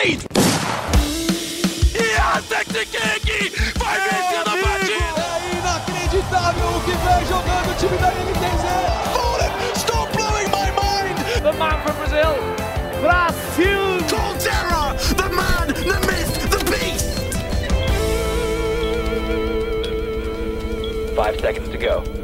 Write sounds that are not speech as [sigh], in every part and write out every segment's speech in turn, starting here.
Wade! E King vai vencer a partida! É inacreditável o que vem jogando o time da NTZ! Fallen, stop blowing my mind! The man from Brazil, Brasil! Colterra, the man, the myth, the beast! Five seconds to go.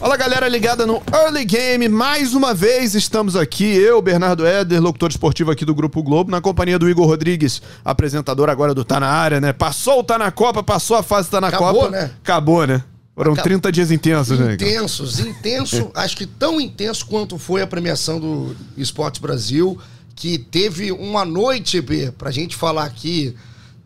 Fala galera ligada no Early Game, mais uma vez estamos aqui, eu, Bernardo Éder, locutor esportivo aqui do Grupo Globo, na companhia do Igor Rodrigues, apresentador agora do Tá Na Área, né? Passou o Tá Na Copa, passou a fase Tá Na Acabou, Copa. né? Acabou, né? Foram Acabou. 30 dias intensos, né? Intensos, intenso, [laughs] acho que tão intenso quanto foi a premiação do Esportes Brasil, que teve uma noite, B, pra gente falar aqui,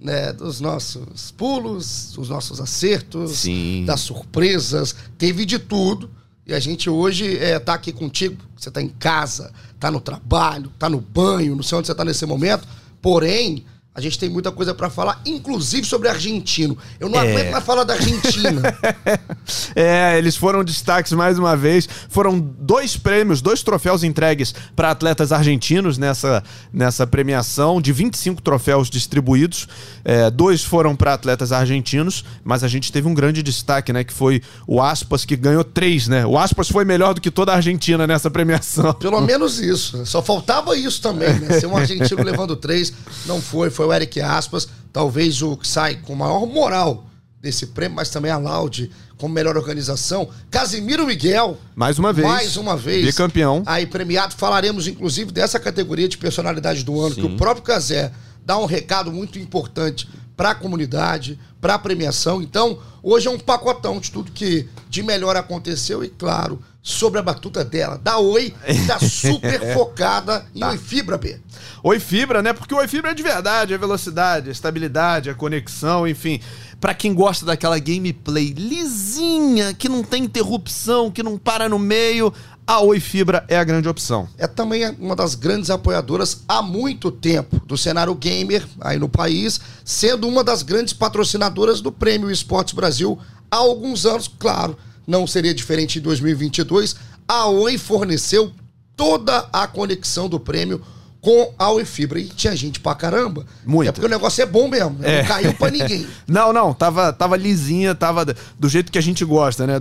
né, dos nossos pulos, dos nossos acertos, Sim. das surpresas, teve de tudo. E a gente hoje é, tá aqui contigo, você tá em casa, tá no trabalho, tá no banho, não sei onde você tá nesse momento, porém, a gente tem muita coisa pra falar, inclusive sobre argentino. Eu não É. aguento mais falar da Argentina. [laughs] É, eles foram destaques mais uma vez. Foram dois prêmios, dois troféus entregues para atletas argentinos nessa, nessa premiação, de 25 troféus distribuídos. É, dois foram para atletas argentinos, mas a gente teve um grande destaque, né? Que foi o Aspas, que ganhou três, né? O Aspas foi melhor do que toda a Argentina nessa premiação. Pelo menos isso. Só faltava isso também, né? Ser um [laughs] argentino levando três, não foi. Foi o Eric Aspas, talvez o que sai com maior moral desse prêmio, mas também a Laude com melhor organização. Casimiro Miguel. Mais uma vez. Mais uma vez. Bicampeão. Aí premiado. Falaremos, inclusive, dessa categoria de personalidade do ano, que o próprio Casé dá um recado muito importante para a comunidade, para a premiação. Então, hoje é um pacotão de tudo que de melhor aconteceu e, claro, sobre a batuta dela, da Oi, tá [laughs] super focada em Oi Fibra, B. Oi Fibra, né? Porque o Oi Fibra é de verdade, é velocidade, é estabilidade, é conexão, enfim. Pra quem gosta daquela gameplay lisinha, que não tem interrupção, que não para no meio, a Oi Fibra é a grande opção. é também uma das grandes apoiadoras há muito tempo do cenário gamer aí no país, sendo uma das grandes patrocinadoras do Prêmio Esportes Brasil há alguns anos, claro, não seria diferente em 2022. A Oi forneceu toda a conexão do prêmio com a Oi Fibra e tinha gente pra caramba. Muita. É porque o negócio é bom mesmo, né? não caiu pra ninguém. [laughs] Não, não, tava, tava lisinha, tava do jeito que a gente gosta, né?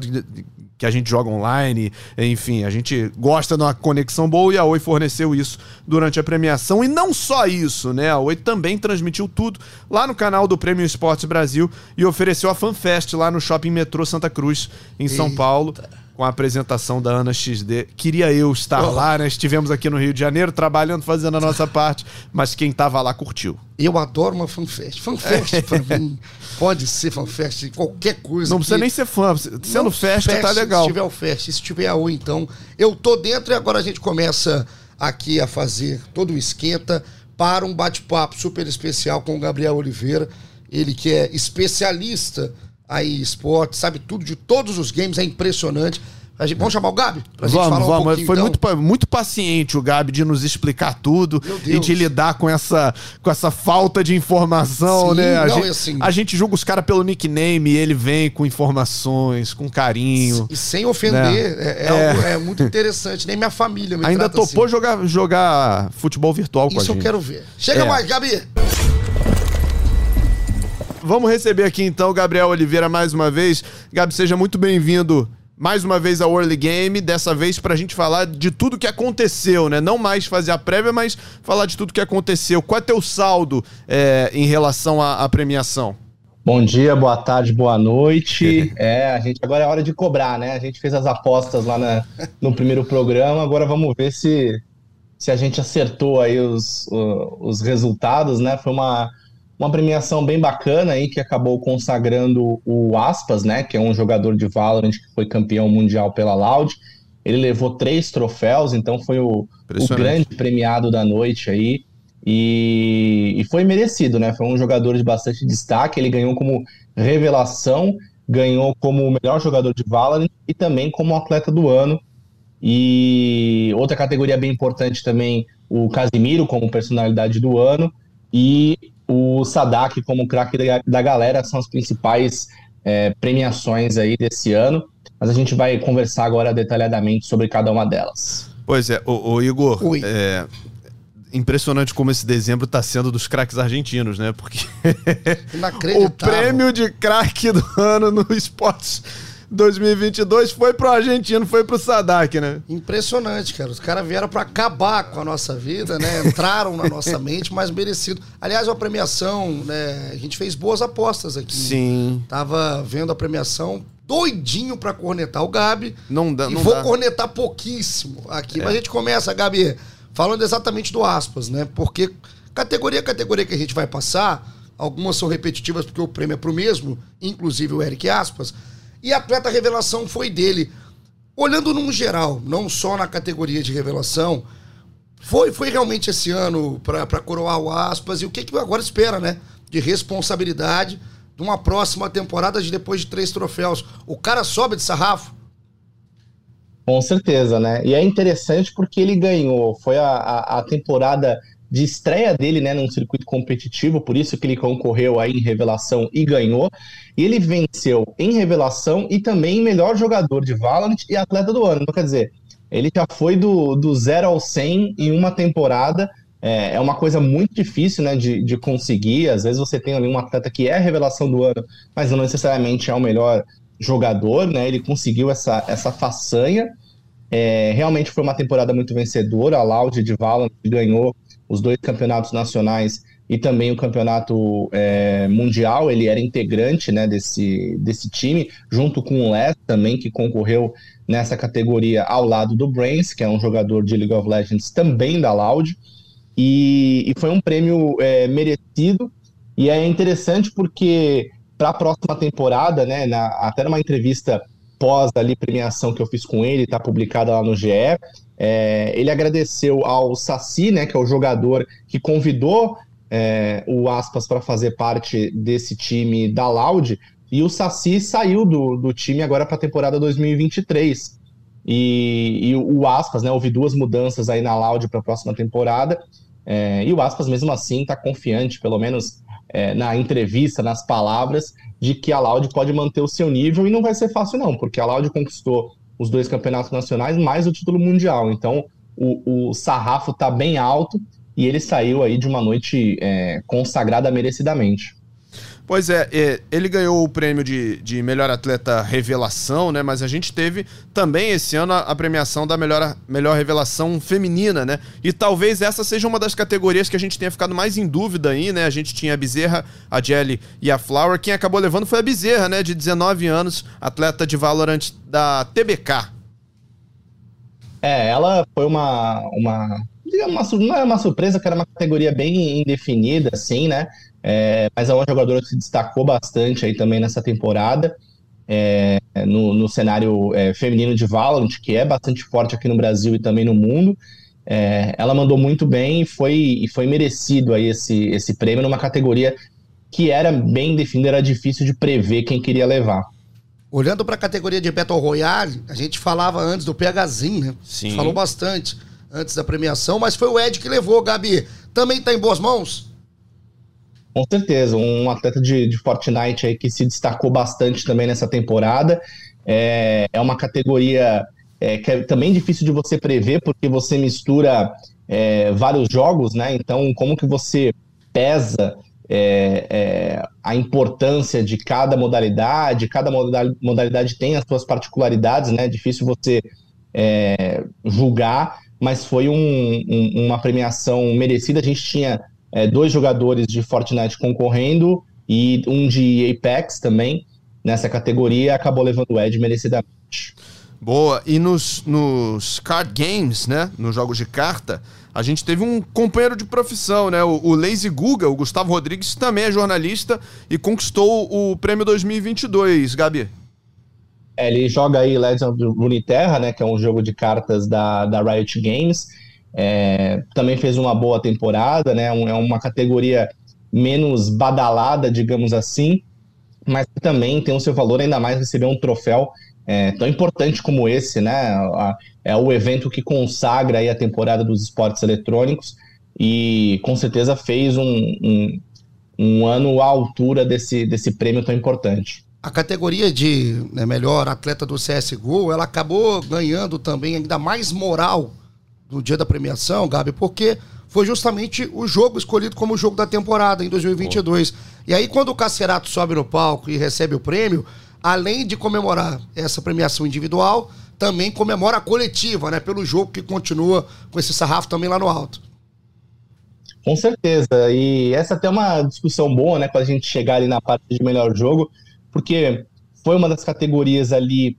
Que a gente joga online, enfim, a gente gosta de uma conexão boa e a Oi forneceu isso durante a premiação. E não só isso, né? A Oi também transmitiu tudo lá no canal do Prêmio Esportes Brasil e ofereceu a FanFest lá no Shopping Metrô Santa Cruz, em São Eita. Paulo. Com a apresentação da Ana XD. Queria eu estar Oh. lá, né? Estivemos aqui no Rio de Janeiro trabalhando, fazendo a nossa parte, mas quem tava lá curtiu. Eu adoro uma fanfest. Fanfest, pra mim, pode ser fanfest, qualquer coisa. Não precisa que- nem ser fã, sendo festa, tá legal. Se tiver o fest, se tiver a Oi, então. Eu tô dentro e agora a gente começa aqui a fazer todo o esquenta para um bate-papo super especial com o Gabriel Oliveira. Ele que é especialista aí em esporte, sabe tudo de todos os games, é impressionante. A gente, vamos chamar o Gabi? Pra gente Vamos, falar um vamos. pouquinho, Foi então? muito, muito paciente o Gabi de nos explicar tudo e de lidar com essa, com essa falta de informação, Sim, né? A, não, gente, assim- a gente julga os caras pelo nickname e ele vem com informações, com carinho. E sem ofender, Né? é, é É. algo- é muito interessante. Nem minha família me Ainda topou assim. jogar, jogar futebol virtual com a Isso eu gente. quero ver. Chega É. mais, Gabi! Vamos receber aqui então o Gabriel Oliveira mais uma vez. Gabi, seja muito bem-vindo mais uma vez ao Early Game, dessa vez pra gente falar de tudo que aconteceu, né? Não mais fazer a prévia, mas falar de tudo que aconteceu. Qual é teu saldo é, em relação à, à premiação? Bom dia, boa tarde, boa noite. [laughs] É, a gente agora é hora de cobrar, né? A gente fez as apostas lá na- no primeiro programa, agora vamos ver se, se a gente acertou aí os, os resultados, né? Foi uma, uma premiação bem bacana aí que acabou consagrando o Aspas, né? Que é um jogador de Valorant que foi campeão mundial pela Loud. Ele levou três troféus, então foi o, o grande premiado da noite aí. E, e foi merecido, né? Foi um jogador de bastante destaque. Ele ganhou como revelação, ganhou como o melhor jogador de Valorant e também como atleta do ano. E outra categoria bem importante também, o Casimiro como personalidade do ano e o Sadak como craque da, da galera são as principais é, premiações aí desse ano. Mas a gente vai conversar agora detalhadamente sobre cada uma delas. Pois é, o, Igor, Oi. é, impressionante como esse dezembro tá sendo dos craques argentinos, né? Porque [laughs] o prêmio de craque do ano no esportes 2022 foi pro argentino, foi pro Sadak, né? Impressionante, cara. Os caras vieram pra acabar com a nossa vida, né? Entraram na nossa [laughs] mente, mas merecido. Aliás, a premiação, né? A gente fez boas apostas aqui. Sim. Tava vendo a premiação doidinho pra cornetar o Gabi. Não dá, e não vou dá. cornetar pouquíssimo aqui. É. Mas a gente começa, Gabi, falando exatamente do aspas, né? Porque categoria a categoria que a gente vai passar, algumas são repetitivas porque o prêmio é pro mesmo, inclusive o Eric Aspas. E atleta revelação foi dele. Olhando num geral, não só na categoria de revelação, foi, foi realmente esse ano pra coroar o aspas. E o que, que agora espera, né? De responsabilidade de uma próxima temporada de depois de três troféus. O cara sobe de sarrafo. Com certeza, né? E é interessante porque ele ganhou, foi a, a, a temporada de estreia dele, né, num circuito competitivo, por isso que ele concorreu aí em revelação e ganhou. E ele venceu em revelação e também melhor jogador de Valorant e atleta do ano. Então, quer dizer, ele já foi do, do 0 ao 100 em uma temporada. É, é uma coisa muito difícil, né, de, de conseguir. Às vezes você tem ali um atleta que é a revelação do ano, mas não necessariamente é o melhor jogador, né? Ele conseguiu essa, essa façanha. É, realmente foi uma temporada muito vencedora. A Loud de Valorant ganhou os dois campeonatos nacionais e também o campeonato é, mundial. Ele era integrante né, desse, desse time, junto com o Les também, que concorreu nessa categoria ao lado do Brains, que é um jogador de League of Legends também da Loud. E, e foi um prêmio é, merecido. E é interessante porque para a próxima temporada, né, na, até numa entrevista pós ali premiação que eu fiz com ele, está publicada lá no GE, é, ele agradeceu ao Saci, né, que é o jogador que convidou é, o Aspas para fazer parte desse time da Loud, e o Saci saiu do, do time agora para a temporada 2023. E, e o Aspas, né, houve duas mudanças aí na Loud para a próxima temporada, é, e o Aspas, mesmo assim, está confiante, pelo menos é, na entrevista, nas palavras, de que a Loud pode manter o seu nível, e não vai ser fácil não, porque a Loud conquistou os dois campeonatos nacionais, mais o título mundial. Então, o, o sarrafo está bem alto e ele saiu aí de uma noite é, consagrada merecidamente. Pois é, é, ele ganhou o prêmio de, de melhor atleta revelação, né? Mas a gente teve também esse ano a, premiação da melhor, melhor revelação feminina, né? E talvez essa seja uma das categorias que a gente tenha ficado mais em dúvida aí, né? A gente tinha a Bezerra, a Jelly e a Flower. Quem acabou levando foi a Bezerra, né? De 19 anos, atleta de Valorant da TBK. É, ela foi uma, uma, uma, não é uma surpresa, que era uma categoria bem indefinida, assim, né? É, mas é uma jogadora que se destacou bastante aí também nessa temporada, é, no, no cenário é, feminino de Valorant, que é bastante forte aqui no Brasil e também no mundo. É, ela mandou muito bem e foi, e foi merecido aí esse, esse prêmio numa categoria que era bem definida, era difícil de prever quem queria levar. Olhando para a categoria de Battle Royale, a gente falava antes do PHzinho, né? Sim. A gente falou bastante antes da premiação, mas foi o Ed que levou, Gabi. Também tá em boas mãos? Com certeza, um atleta de, de Fortnite aí que se destacou bastante também nessa temporada. É, é uma categoria é, que é também difícil de você prever, porque você mistura é, vários jogos, né? Então, como que você pesa é, é, a importância de cada modalidade? Cada modalidade, tem as suas particularidades, né? É difícil você é, julgar, mas foi um- um- uma premiação merecida. A gente tinha é, dois jogadores de Fortnite concorrendo e um de Apex também nessa categoria, acabou levando o Ed merecidamente. Boa. E nos, nos card games, né? Nos jogos de carta, a gente teve um companheiro de profissão, né? O, o Lazy Guga, o Gustavo Rodrigues, também é jornalista e conquistou o prêmio 2022, Gabi. É, ele joga aí Legends of Runeterra, né, que é um jogo de cartas da, da Riot Games. É, também fez uma boa temporada, né? é uma categoria menos badalada, digamos assim, mas também tem o seu valor, ainda mais receber um troféu é, tão importante como esse, né? É o evento que consagra aí a temporada dos esportes eletrônicos e com certeza fez um, um, um ano à altura desse, desse prêmio tão importante. A categoria de né, melhor atleta do CSGO, ela acabou ganhando também ainda mais moral no dia da premiação, Gabi, porque foi justamente o jogo escolhido como o jogo da temporada em 2022. E aí, quando o Cacerato sobe no palco e recebe o prêmio, além de comemorar essa premiação individual, também comemora a coletiva, né? Pelo jogo que continua com esse sarrafo também lá no alto. Com certeza. E essa até é uma discussão boa, né? Quando a gente chegar ali na parte de melhor jogo, porque foi uma das categorias ali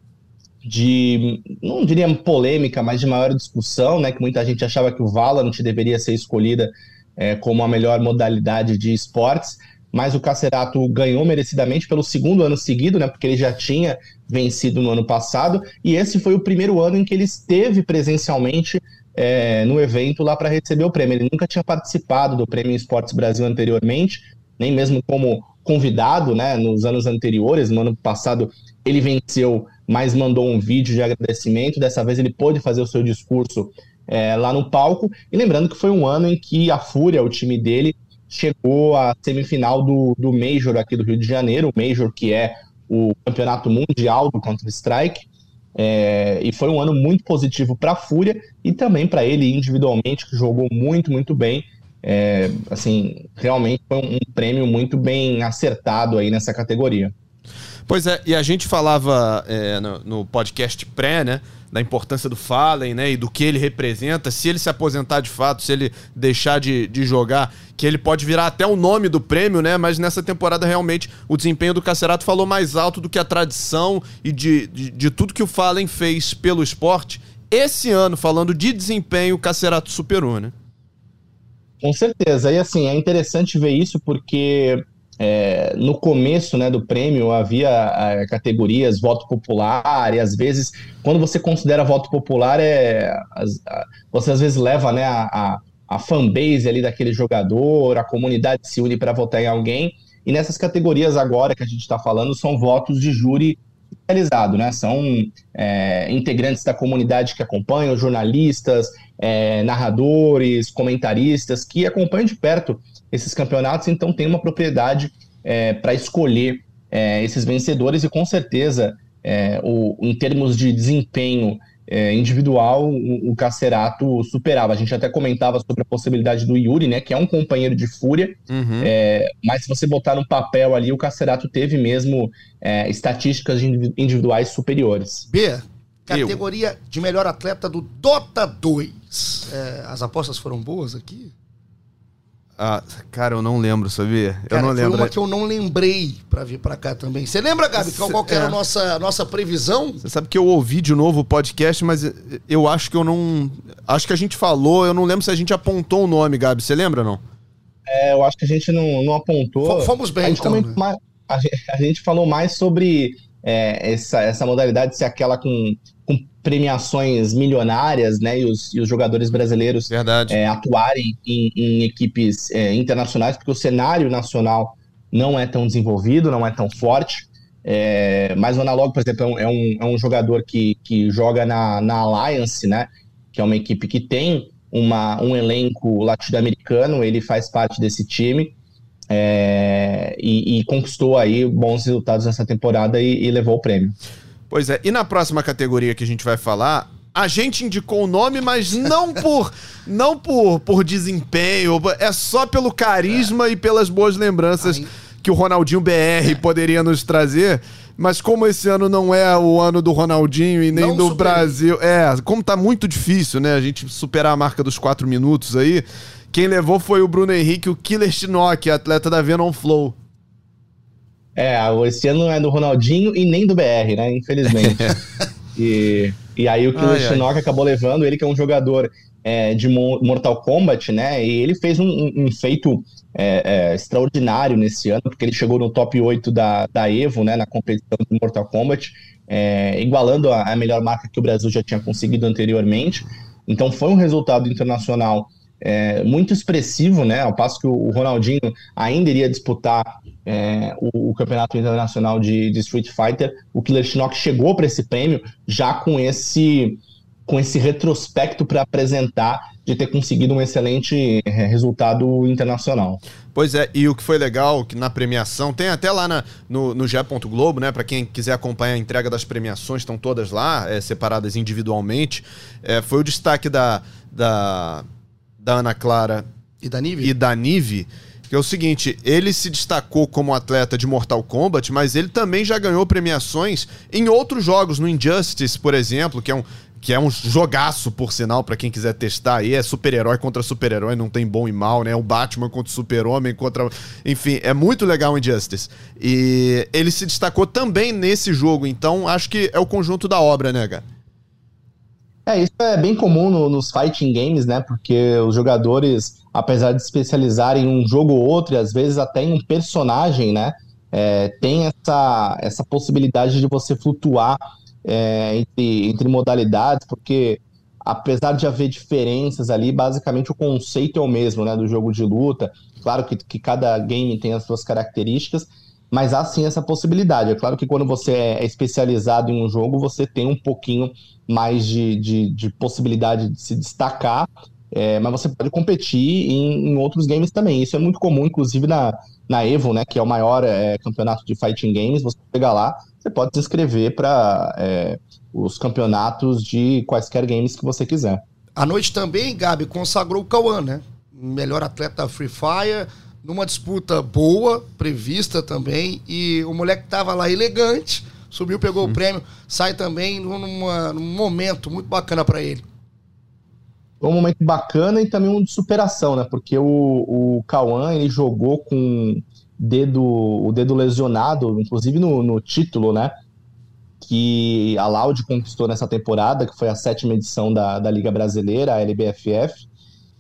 de, não diria polêmica, mas de maior discussão, né? Que muita gente achava que o Valorant deveria ser escolhida é, como a melhor modalidade de esportes, mas o Cacerato ganhou merecidamente pelo segundo ano seguido, né? Porque ele já tinha vencido no ano passado, e esse foi o primeiro ano em que ele esteve presencialmente é, no evento lá para receber o prêmio. Ele nunca tinha participado do Prêmio Esportes Brasil anteriormente, nem mesmo como convidado, né? Nos anos anteriores, no ano passado ele venceu, mas mandou um vídeo de agradecimento. Dessa vez ele pôde fazer o seu discurso é, lá no palco. E lembrando que foi um ano em que a Fúria, o time dele, chegou à semifinal do, do Major aqui do Rio de Janeiro, o Major que é o campeonato mundial do Counter-Strike. É, e foi um ano muito positivo para a Fúria e também para ele individualmente, que jogou muito, muito bem. É, assim, realmente foi um prêmio muito bem acertado aí nessa categoria. Pois é, e a gente falava é, no, no, podcast pré, né? Da importância do Fallen, né? E do que ele representa. Se ele se aposentar de fato, se ele deixar de, de jogar, que ele pode virar até o nome do prêmio, né? Mas nessa temporada, realmente, o desempenho do Cacerato falou mais alto do que a tradição e de, de, de tudo que o Fallen fez pelo esporte. Esse ano, falando de desempenho, o Cacerato superou, né? Com certeza. E assim, é interessante ver isso porque é, no começo né, do prêmio havia é, categorias voto popular e às vezes quando você considera voto popular é as, a, você às vezes leva né, a, a, a fanbase ali daquele jogador, a comunidade se une para votar em alguém e nessas categorias agora que a gente está falando são votos de júri realizado, né? São é, integrantes da comunidade que acompanham, jornalistas, é, narradores, comentaristas que acompanham de perto esses campeonatos, então tem uma propriedade é, para escolher é, esses vencedores e com certeza, é, o, em termos de desempenho é, individual, o, o Cacerato superava. A gente até comentava sobre a possibilidade do Yuri, né, que é um companheiro de fúria, uhum. É, mas se você botar no papel ali, o Cacerato teve mesmo é, estatísticas individuais superiores. B, categoria Eu. de melhor atleta do Dota 2. as apostas foram boas aqui? Ah, cara, eu não lembro, sabia? Cara, eu não lembro. Foi uma que eu não lembrei para vir para cá também. Você lembra, Gabi, qual, qual era é. a nossa, nossa previsão? Você sabe que eu ouvi de novo o podcast, mas eu acho que eu não. Acho que a gente falou, eu não lembro se a gente apontou o nome, Gabi. Você lembra não? É, eu acho que a gente não, não apontou. Fomos bem, a gente, então, né? mais, a, gente, a gente falou mais sobre é, essa, essa modalidade ser aquela com, com premiações milionárias, né? E os, e os jogadores brasileiros é, atuarem em, em equipes é, internacionais, porque o cenário nacional não é tão desenvolvido, não é tão forte. É, mas o Analog, por exemplo, é um, é um, é um jogador que, que joga na, na Alliance, né? Que é uma equipe que tem uma, um elenco latino-americano, ele faz parte desse time. É, e, e, conquistou aí bons resultados nessa temporada e, e, levou o prêmio. Pois é, e na próxima categoria que a gente vai falar, a gente indicou o nome, mas não por [laughs] não por, por desempenho, é só pelo carisma é. e pelas boas lembranças Aí... que o Ronaldinho BR é. poderia nos trazer. Mas como esse ano não é o ano do Ronaldinho e nem não do. Brasil, é, como tá muito difícil, né, a gente superar a marca dos quatro minutos aí, quem levou foi o Bruno Henrique, o Killer Shinnok, atleta da Venom Flow. É, esse ano não é do Ronaldinho e nem do BR, né? Infelizmente. [laughs] e, e aí o Killer Shinnok acabou levando ele, que é um jogador é, de Mortal Kombat, né? E ele fez um, um feito é, é, extraordinário nesse ano, porque ele chegou no top 8 da, da Evo, né? Na competição de Mortal Kombat, é, igualando a, a melhor marca que o Brasil já tinha conseguido anteriormente. Então foi um resultado internacional é, muito expressivo, né? Ao passo que o Ronaldinho ainda iria disputar é, o, o, campeonato internacional de, de, Street Fighter, o Killer Shinnok chegou para esse prêmio já com esse com esse retrospecto para apresentar de ter conseguido um excelente é, resultado internacional. Pois é, e o que foi legal que na premiação, tem até lá na, no, no Globo, né? Para quem quiser acompanhar a entrega das premiações, estão todas lá, é, separadas individualmente. É, foi o destaque da, da da Ana Clara E da Nive? e da Nive, que é o seguinte, ele se destacou como atleta de Mortal Kombat, mas ele também já ganhou premiações em outros jogos, no Injustice, por exemplo, que é um que é um jogaço, por sinal, pra quem quiser testar aí. É super-herói contra super-herói, não tem bom e mal, né? O Batman contra o super-homem, contra... Enfim, é muito legal o Injustice. E ele se destacou também nesse jogo, então acho que é o conjunto da obra, né, cara? É, isso é bem comum no- nos fighting games, né? Porque os jogadores, apesar de especializarem em um jogo ou outro, e às vezes até em um personagem, né? É, tem essa, essa possibilidade de você flutuar é, entre, entre modalidades, porque apesar de haver diferenças ali, basicamente o conceito é o mesmo, né? Do jogo de luta. Claro que, que cada game tem as suas características, mas há sim essa possibilidade. É claro que quando você é especializado em um jogo, você tem um pouquinho mais de, de, de possibilidade de se destacar, é, mas você pode competir em, em outros games também. Isso é muito comum, inclusive na, na Evo, né, que é o maior é, campeonato de fighting games. Você chega lá, você pode se inscrever para os campeonatos de quaisquer games que você quiser. A noite também, Gabi, consagrou o Cauã, né? Melhor atleta Free Fire, numa disputa boa, prevista também, e o moleque tava lá elegante, subiu, pegou o prêmio, sai também numa- num momento muito bacana pra ele. Foi um momento bacana e também um de superação, né? Porque o, o Cauã, ele jogou com dedo, o dedo lesionado, inclusive no, no título, né? Que a Loud conquistou nessa temporada, que foi a sétima edição da, da Liga Brasileira, a LBFF.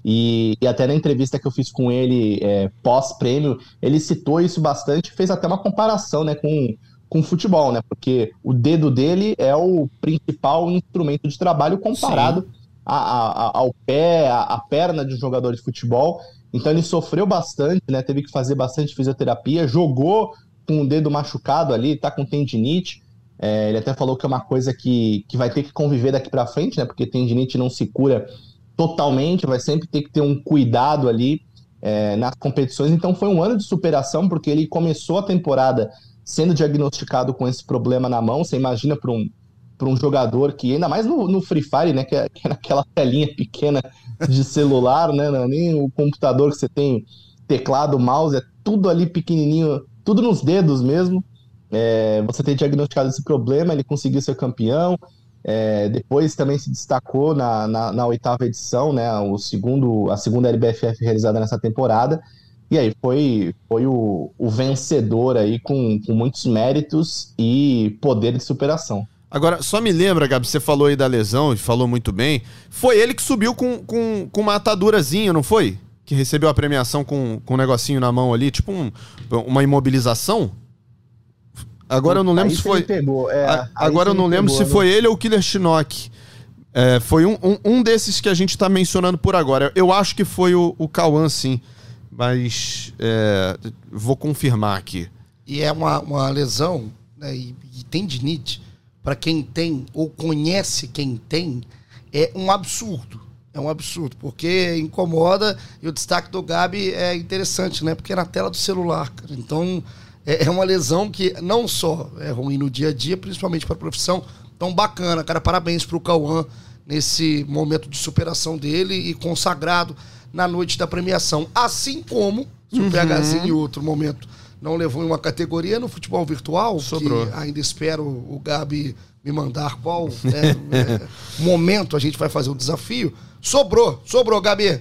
E, e até na entrevista que eu fiz com ele é, pós-prêmio, ele citou isso bastante, fez até uma comparação né, com, com futebol, né? Porque o dedo dele é o principal instrumento de trabalho comparado a- a- a- ao pé, a perna de um jogador de futebol. Então ele sofreu bastante, né? Teve que fazer bastante fisioterapia, jogou com o dedo machucado ali, tá com tendinite. É, ele até falou que é uma coisa que, que vai ter que conviver daqui para frente, né? Porque tendinite não se cura totalmente, vai sempre ter que ter um cuidado ali é, nas competições. Então foi um ano de superação, porque ele começou a temporada sendo diagnosticado com esse problema na mão. Você imagina para um, um jogador que, ainda mais no, no Free Fire, né? Que é, que é naquela telinha pequena de celular, né? Não é nem o computador que você tem teclado, mouse, é tudo ali pequenininho, tudo nos dedos mesmo. É, você ter diagnosticado esse problema, ele conseguiu ser campeão. É, depois também se destacou na, na, na oitava edição, né? O segundo, a segunda LBFF realizada nessa temporada. E aí foi, foi o, o vencedor aí com, com muitos méritos e poder de superação. Agora, só me lembra, Gabi, você falou aí da lesão e falou muito bem. Foi ele que subiu com, com, com uma atadurazinha, não foi? Que recebeu a premiação com, com um negocinho na mão ali, tipo um- uma imobilização? Agora eu não lembro Aí se foi. pegou, é, agora eu não lembro pegou, se né? foi ele ou o Killer Shinnok. É, foi um, um, um desses que a gente tá mencionando por agora. Eu acho que foi o, o Cauã, sim. Mas é, vou confirmar aqui. E é uma, uma lesão, né, e, e tendinite, para quem tem ou conhece quem tem, é um absurdo. É um absurdo, porque incomoda e o destaque do Gabi é interessante, né? Porque é na tela do celular, cara. Então, é, é uma lesão que não só é ruim no dia a dia, principalmente para a profissão. Então, bacana, cara. Parabéns pro Cauã nesse momento de superação dele e consagrado na noite da premiação. Assim como, se o PHzinho em outro momento não levou em uma categoria no futebol virtual, Sobrou. que ainda espero o Gabi me mandar qual né, [laughs] é, momento a gente vai fazer o desafio. Sobrou, sobrou, Gabi.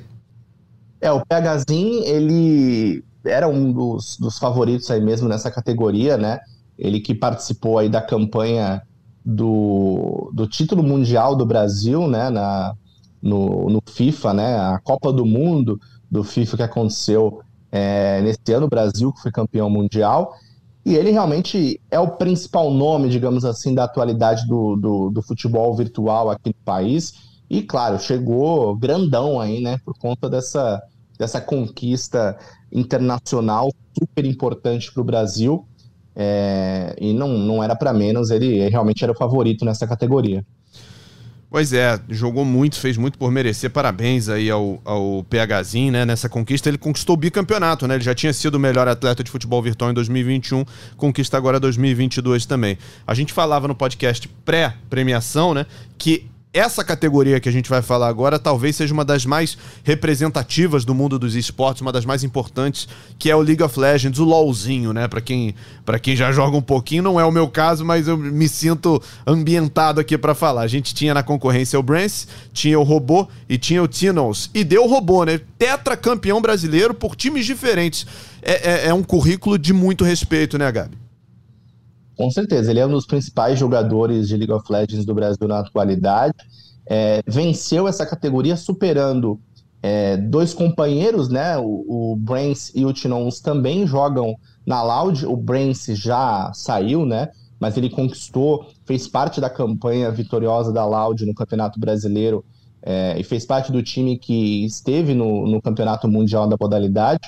É, o PHzinho, ele era um dos, dos favoritos aí mesmo nessa categoria, né? Ele que participou aí da campanha do, do título mundial do Brasil, né? Na, no, no FIFA, né? A Copa do Mundo do FIFA que aconteceu é, nesse ano, o Brasil que foi campeão mundial. E ele realmente é o principal nome, digamos assim, da atualidade do, do, do futebol virtual aqui no país. E, claro, chegou grandão aí, né? Por conta dessa, dessa conquista internacional super importante para o Brasil. É, e não, não era para menos, ele realmente era o favorito nessa categoria. Pois é, jogou muito, fez muito por merecer. Parabéns aí ao, ao PHzinho, né? Nessa conquista, ele conquistou o bicampeonato, né? Ele já tinha sido o melhor atleta de futebol virtual em 2021, conquista agora 2022 também. A gente falava no podcast pré-premiação, né? Que essa categoria que a gente vai falar agora talvez seja uma das mais representativas do mundo dos esportes, uma das mais importantes, que é o League of Legends, o LoLzinho, né? Para quem, pra quem já joga um pouquinho, não é o meu caso, mas eu me sinto ambientado aqui para falar. A gente tinha na concorrência o Brance, tinha o Robô e tinha o Tinos. E deu o Robô, né? Tetra campeão brasileiro por times diferentes. É, é, é um currículo de muito respeito, né, Gabi? Com certeza, ele é um dos principais jogadores de League of Legends do Brasil na atualidade. É, venceu essa categoria superando é, dois companheiros, né? O, o Brains e o Tinons também jogam na Loud. O Brains já saiu, né? Mas ele conquistou, fez parte da campanha vitoriosa da Loud no Campeonato Brasileiro é, e fez parte do time que esteve no, no Campeonato Mundial da modalidade.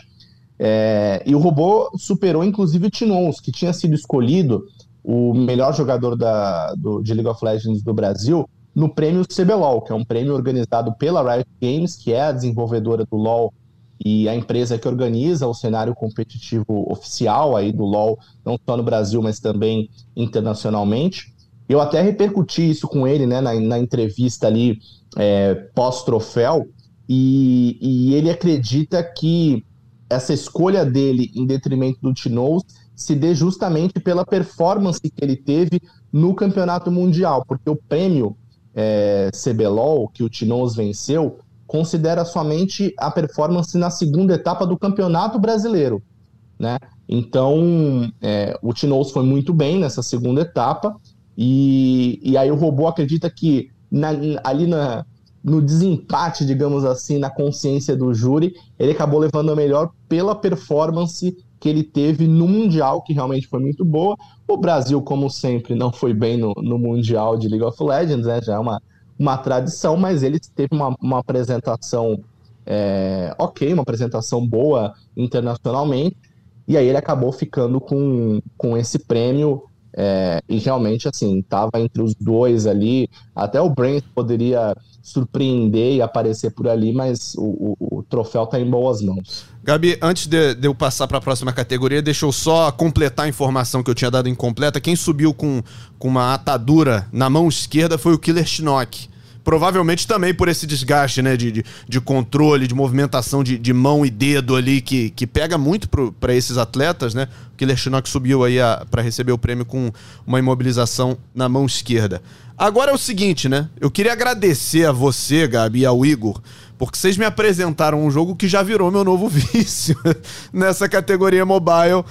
É, e o robô superou inclusive o Tinons, que tinha sido escolhido o melhor jogador da, do, de League of Legends do Brasil no prêmio CBLOL, que é um prêmio organizado pela Riot Games, que é a desenvolvedora do LoL e a empresa que organiza o cenário competitivo oficial aí do LoL, não só no Brasil, mas também internacionalmente. Eu até repercuti isso com ele né, na, na entrevista ali é, pós-troféu, e, e ele acredita que essa escolha dele em detrimento do Tinoz se dê justamente pela performance que ele teve no campeonato mundial, porque o prêmio é, CBLOL que o Tinoz venceu considera somente a performance na segunda etapa do campeonato brasileiro, né? Então é, o Tinoz foi muito bem nessa segunda etapa e, e aí o robô acredita que na, ali na, no desempate, digamos assim, na consciência do júri, ele acabou levando a melhor pela performance que ele teve no Mundial, que realmente foi muito boa. O Brasil, como sempre, não foi bem no, no Mundial de League of Legends, né? Já é uma, uma tradição, mas ele teve uma, uma apresentação é, ok, uma apresentação boa internacionalmente, e aí ele acabou ficando com, com esse prêmio é, e realmente, assim, estava entre os dois ali. Até o Brent poderia surpreender e aparecer por ali, mas o, o, o troféu está em boas mãos. Gabi, antes de, de eu passar para a próxima categoria, deixa eu só completar a informação que eu tinha dado incompleta. Quem subiu com, com uma atadura na mão esquerda foi o Killer Shinnok provavelmente também por esse desgaste, né, de, de, de controle, de movimentação de, de, mão e dedo ali, que, que pega muito para esses atletas, né? O Killer Shinnok subiu aí para receber o prêmio com uma imobilização na mão esquerda. Agora é o seguinte, né? Eu queria agradecer a você, Gabi, e ao Igor, porque vocês me apresentaram um jogo que já virou meu novo [laughs] vício nessa categoria mobile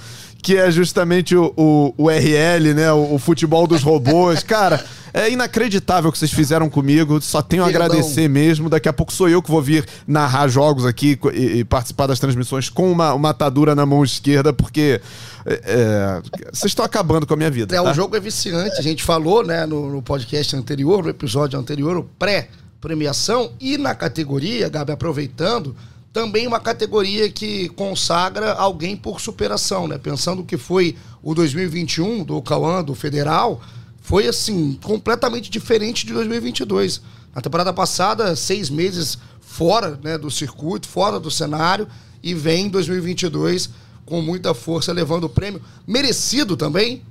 que é justamente o, o, o RL, né? O, o, futebol dos robôs. [laughs] Cara, é inacreditável o que vocês fizeram comigo. Só tenho a agradecer mesmo. Daqui a pouco sou eu que vou vir narrar jogos aqui e, e participar das transmissões com uma, uma atadura na mão esquerda, porque é, é vocês estão acabando com a minha vida. É, tá? o jogo é viciante. A gente falou, né, no, no podcast anterior, no episódio anterior, o pré-premiação e na categoria, Gabi, aproveitando também uma categoria que consagra alguém por superação, né? Pensando que foi o 2021 do Cauã, do Federal, foi assim, completamente diferente de 2022. Na temporada passada, seis meses fora né, do circuito, fora do cenário, e vem em 2022 com muita força levando o prêmio. Merecido também?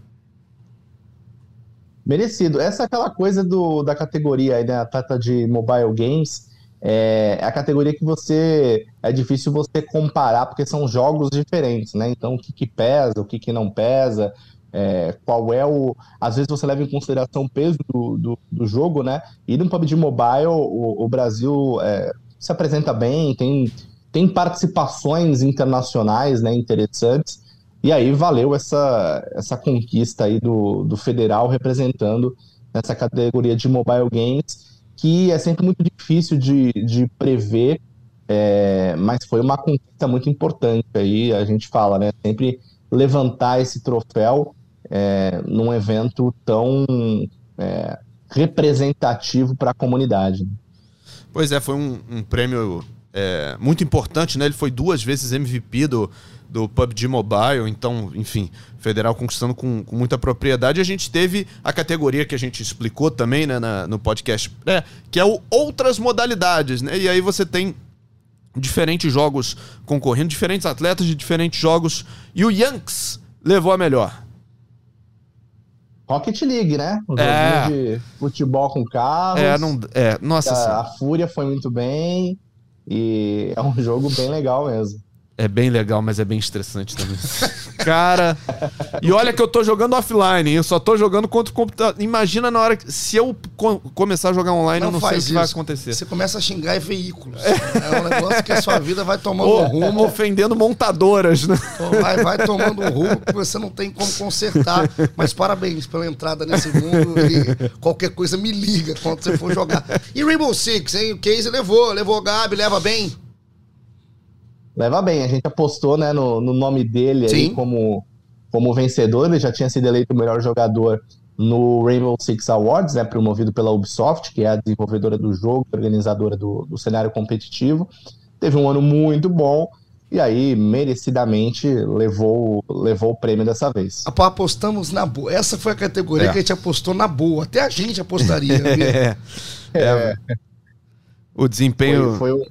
Merecido. Essa é aquela coisa do, da categoria aí, né? Atleta de mobile games é, a categoria que você é difícil você comparar porque são jogos diferentes, né? Então o que, que pesa, o que, que não pesa, é, qual é o. Às vezes você leva em consideração o peso do, do, do jogo, né? E no PUBG Mobile o, o Brasil é, se apresenta bem, tem, tem participações internacionais, né? Interessantes. E aí valeu essa, essa conquista aí do, do federal representando essa categoria de mobile games que é sempre muito difícil de, de prever, é, mas foi uma conquista muito importante aí, a gente fala, né? Sempre levantar esse troféu é, num evento tão é, representativo para a comunidade. Pois é, foi um, um prêmio é, muito importante, né? Ele foi duas vezes MVP do, do PUBG Mobile, então, enfim, Federal conquistando com, com, muita propriedade. A gente teve a categoria que a gente explicou também né, na, no podcast, é, que é o outras modalidades, né? E aí você tem diferentes jogos concorrendo, diferentes atletas de diferentes jogos, e o Yanks levou a melhor. Rocket League, né? Um É. de futebol com carros. É, não, é, nossa a, a Fúria foi muito bem. E é um jogo bem legal mesmo. É bem legal, mas é bem estressante também. [laughs] Cara. E olha que eu tô jogando offline, hein? eu só tô jogando contra o computador. Imagina na hora que. Se eu co- começar a jogar online, eu não sei o que vai isso. acontecer. Você começa a xingar veículos. É um negócio que a sua vida vai tomando um Ou rumo. ofendendo montadoras, né? Vai, vai tomando um rumo que você não tem como consertar. Mas parabéns pela entrada nesse mundo e qualquer coisa me liga quando você for jogar. E Rainbow Six, hein? O Casey levou, levou o Gabi, leva bem. Leva bem, a gente apostou né, no, no nome dele aí como, como vencedor. Ele já tinha sido eleito o melhor jogador no Rainbow Six Awards, né, promovido pela Ubisoft, que é a desenvolvedora do jogo, organizadora do, do cenário competitivo. Teve um ano muito bom e aí, merecidamente, levou, levou o prêmio dessa vez. Apostamos na boa. Essa foi a categoria É. que a gente apostou na boa. Até a gente apostaria. né? [laughs] É. É. O desempenho. Foi, foi, um-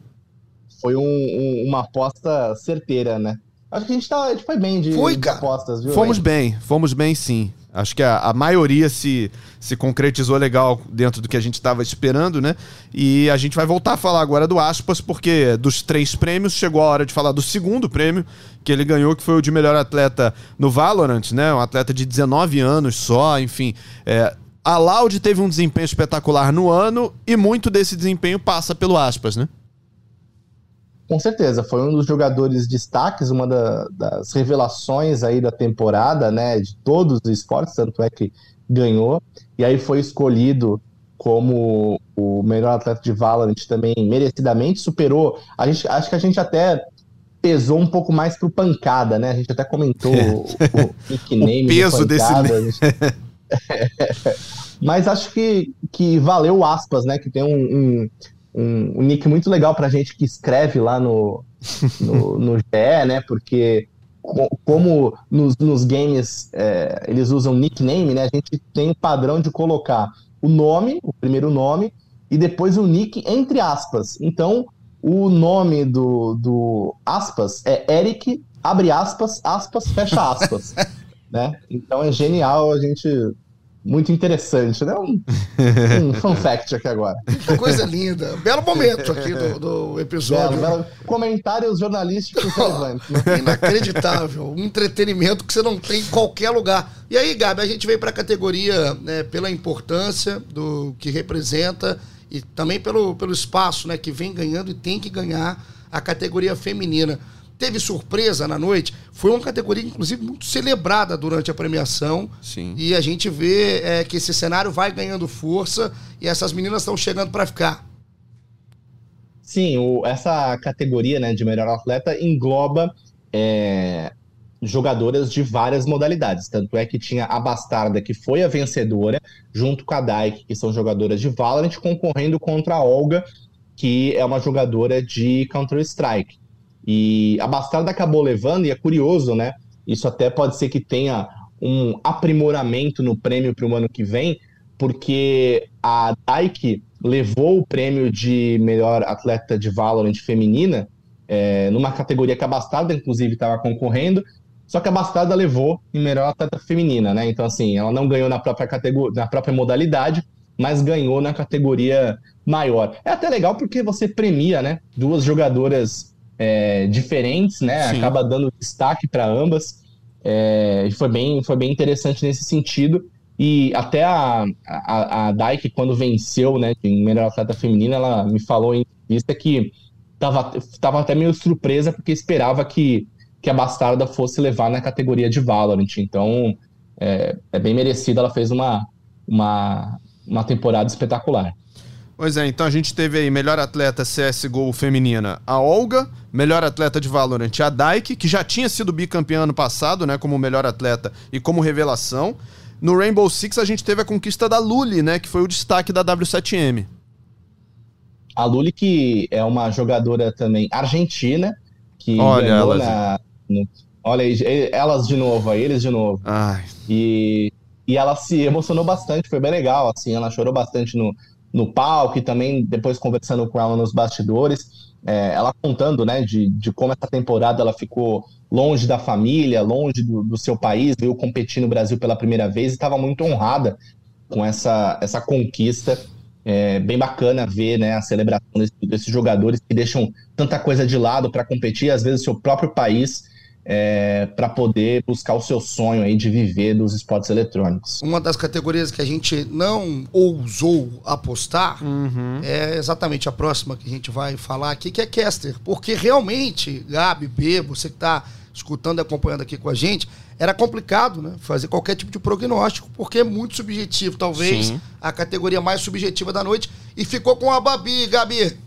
foi um- um- uma aposta certeira, né? Acho que a gente, tá, a gente foi bem de, Foi, de apostas, viu? Fomos hein? bem, fomos bem sim. Acho que a, a maioria se, se concretizou legal dentro do que a gente estava esperando, né? E a gente vai voltar a falar agora do Aspas, porque dos três prêmios chegou a hora de falar do segundo prêmio que ele ganhou, que foi o de melhor atleta no Valorant, né? Um atleta de 19 anos só, enfim. É, a Loud teve um desempenho espetacular no ano e muito desse desempenho passa pelo Aspas, né? Com certeza, foi um dos jogadores destaques, uma da- das revelações aí da temporada, né, de todos os esportes, tanto é que ganhou, e aí foi escolhido como o melhor atleta de Valorant também, merecidamente, superou, a gente, acho que a gente até pesou um pouco mais pro Pancada, né, a gente até comentou o, o [laughs] nickname O do peso desse Pancada, a gente- [laughs] Mas acho que, que valeu aspas, né? Que tem um, um, um- um nick muito legal pra gente que escreve lá no, no, no [laughs] GE, né? Porque co- como nos, nos games é, eles usam nickname, né? A gente tem o padrão de colocar o nome, o primeiro nome, e depois o nick entre aspas. Então, o nome do, do aspas é Eric, abre aspas, aspas, fecha aspas. [laughs] né? Então é genial, a gente. Muito interessante, né? Um, um fun fact aqui agora. Que coisa linda. Belo momento aqui do, do episódio. Belo, belo. Comentários jornalísticos relevantes. Né? Inacreditável. Um entretenimento que você não tem em qualquer lugar. E aí, Gabi, a gente veio para a categoria né, pela importância do que representa e também pelo, pelo espaço né, que vem ganhando e tem que ganhar a categoria feminina. Teve surpresa na noite. Foi uma categoria, inclusive, muito celebrada durante a premiação. Sim. E a gente vê é, que esse cenário vai ganhando força e essas meninas estão chegando para ficar. Sim, o- essa categoria né, de melhor atleta engloba é, jogadoras de várias modalidades. Tanto é que tinha a Bastarda, que foi a vencedora, junto com a Dyke, que são jogadoras de Valorant, concorrendo contra a Olga, que é uma jogadora de Counter-Strike. E a Bastarda acabou levando, e é curioso, né? Isso até pode ser que tenha um aprimoramento no prêmio para o ano que vem, porque a Dyke levou o prêmio de melhor atleta de Valorant feminina, é, numa categoria que a Bastarda, inclusive, estava concorrendo, só que a Bastarda levou em melhor atleta feminina, né? Então, assim, ela não ganhou na própria, categoria, na própria modalidade, mas ganhou na categoria maior. É até legal porque você premia, né? Duas jogadoras é, diferentes, né? Sim. Acaba dando destaque para ambas. É, foi, bem, foi bem interessante nesse sentido. E até a, a, a Dyke, quando venceu, né, em melhor atleta feminina, ela me falou em entrevista que tava, tava até meio surpresa porque esperava que, que a Bastarda fosse levar na categoria de Valorant. Então, é, é bem merecido, ela fez uma, uma, uma temporada espetacular. Pois é, então a gente teve aí melhor atleta CSGO feminina, a Olga, melhor atleta de Valorant, a Dyke, que já tinha sido bicampeã ano passado, né, como melhor atleta e como revelação. No Rainbow Six a gente teve a conquista da Luli, né, que foi o destaque da W7M. A Luli, que é uma jogadora também argentina, que Olha elas, na. no- olha aí, elas de novo aí, eles de novo. Ai, E, e ela se emocionou bastante, foi bem legal, assim, ela chorou bastante no, no palco e também depois conversando com ela nos bastidores. é, ela contando, né, de, de como essa temporada ela ficou longe da família, longe do, do seu país, veio competir no Brasil pela primeira vez e estava muito honrada com essa, essa conquista. É bem bacana ver né, a celebração desse, desses jogadores que deixam tanta coisa de lado para competir, às vezes, o seu próprio país, é, para poder buscar o seu sonho aí de viver dos esportes eletrônicos. Uma das categorias que a gente não ousou apostar Uhum. é exatamente a próxima que a gente vai falar aqui, que é caster. Porque realmente, Gabi, B, você que está escutando e acompanhando aqui com a gente, era complicado né, fazer qualquer tipo de prognóstico, porque é muito subjetivo, talvez Sim. a categoria mais subjetiva da noite. E ficou com a Babi, Gabi.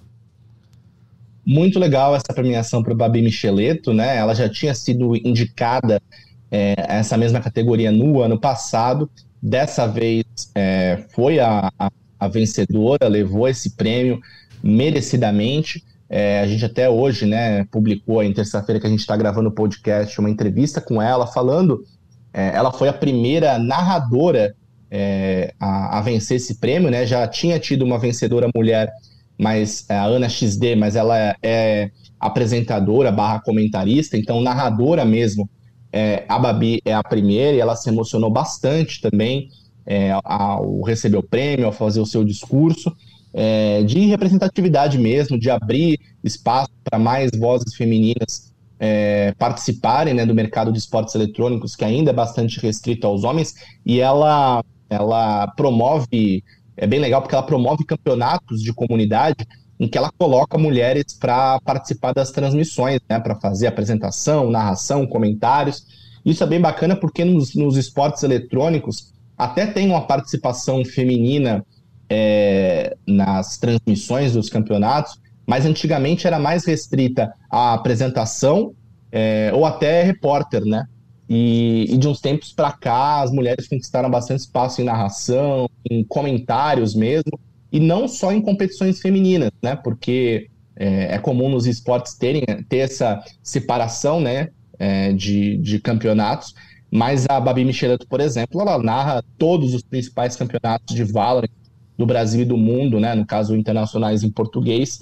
Muito legal essa premiação para Babi Micheleto, né? Ela já tinha sido indicada é, essa mesma categoria no ano passado. Dessa vez é, foi a, a, a vencedora, levou esse prêmio merecidamente. É, a gente até hoje, né, publicou em terça-feira que a gente está gravando o podcast, uma entrevista com ela, falando. é, ela foi a primeira narradora é, a, a vencer esse prêmio, né? Já tinha tido uma vencedora mulher mas é a Ana XD, mas ela é, apresentadora barra comentarista, então narradora mesmo. É, a Babi é a primeira e ela se emocionou bastante também é, ao receber o prêmio, ao fazer o seu discurso, é, de representatividade mesmo, de abrir espaço para mais vozes femininas é, participarem né, do mercado de esportes eletrônicos, que ainda é bastante restrito aos homens, e ela, ela promove é bem legal porque ela promove campeonatos de comunidade em que ela coloca mulheres para participar das transmissões, né, para fazer apresentação, narração, comentários. Isso é bem bacana porque nos, nos esportes eletrônicos até tem uma participação feminina é, nas transmissões dos campeonatos, mas antigamente era mais restrita à apresentação é, ou até repórter, né? E, e de uns tempos para cá, as mulheres conquistaram bastante espaço em narração, em comentários mesmo, e não só em competições femininas, né? Porque é, é comum nos esportes terem ter essa separação, né? é, de, de campeonatos. Mas a Babi Micheleto, por exemplo, ela narra todos os principais campeonatos de Valorant do Brasil e do mundo, né? No caso, internacionais em português.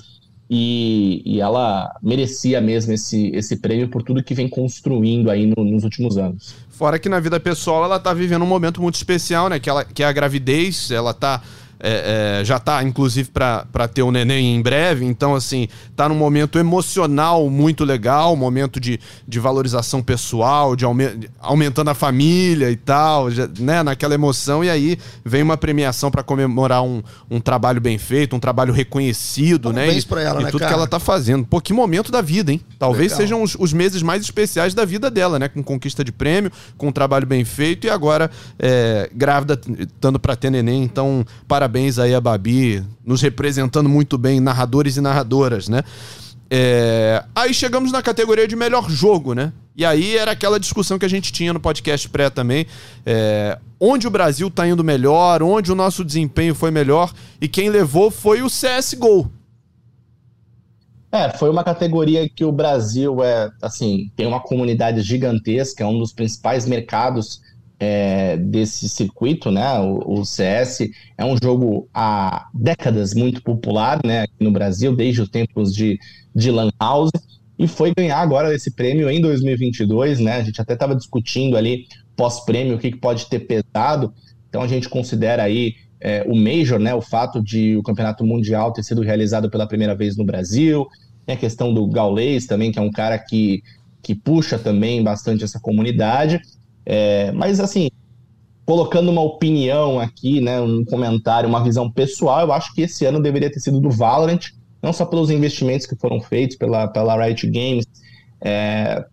E, e ela merecia mesmo esse, esse prêmio por tudo que vem construindo aí no- nos últimos anos. Fora que na vida pessoal ela tá vivendo um momento muito especial, né? Que, ela, que é a gravidez, ela tá. É, é, já tá, inclusive, pra ter o neném em breve. Então, assim, tá num momento emocional muito legal, um momento de, de valorização pessoal, de aume- aumentando a família e tal, já, né? Naquela emoção. E aí vem uma premiação pra comemorar um, um trabalho bem feito, um trabalho reconhecido, né? Parabéns E, pra ela, e né, tudo cara? que ela tá fazendo. Pô, que momento da vida, hein? Talvez Legal. sejam os, os meses mais especiais da vida dela, né? Com conquista de prêmio, com um trabalho bem feito e agora é, grávida, estando pra ter neném. Então, parabéns aí a Babi, nos representando muito bem, narradores e narradoras, né? É, aí chegamos na categoria de melhor jogo, né? E aí era aquela discussão que a gente tinha no podcast pré também. é, onde o Brasil tá indo melhor, onde o nosso desempenho foi melhor, e quem levou foi o CSGO. É, foi uma categoria que o Brasil é, assim, tem uma comunidade gigantesca, é um dos principais mercados é, desse circuito, né? O, o CS é um jogo há décadas muito popular, né? Aqui no Brasil, desde os tempos de, de Lan House, e foi ganhar agora esse prêmio em 2022, né? A gente até estava discutindo ali pós-prêmio o que, que pode ter pesado, então a gente considera aí é, o Major, né? O fato de o Campeonato Mundial ter sido realizado pela primeira vez no Brasil, tem a questão do Gaulês também, que é um cara que, que puxa também bastante essa comunidade. É, mas, assim, colocando uma opinião aqui, né, um comentário, uma visão pessoal, eu acho que esse ano deveria ter sido do Valorant, não só pelos investimentos que foram feitos pela, pela Riot Games, é,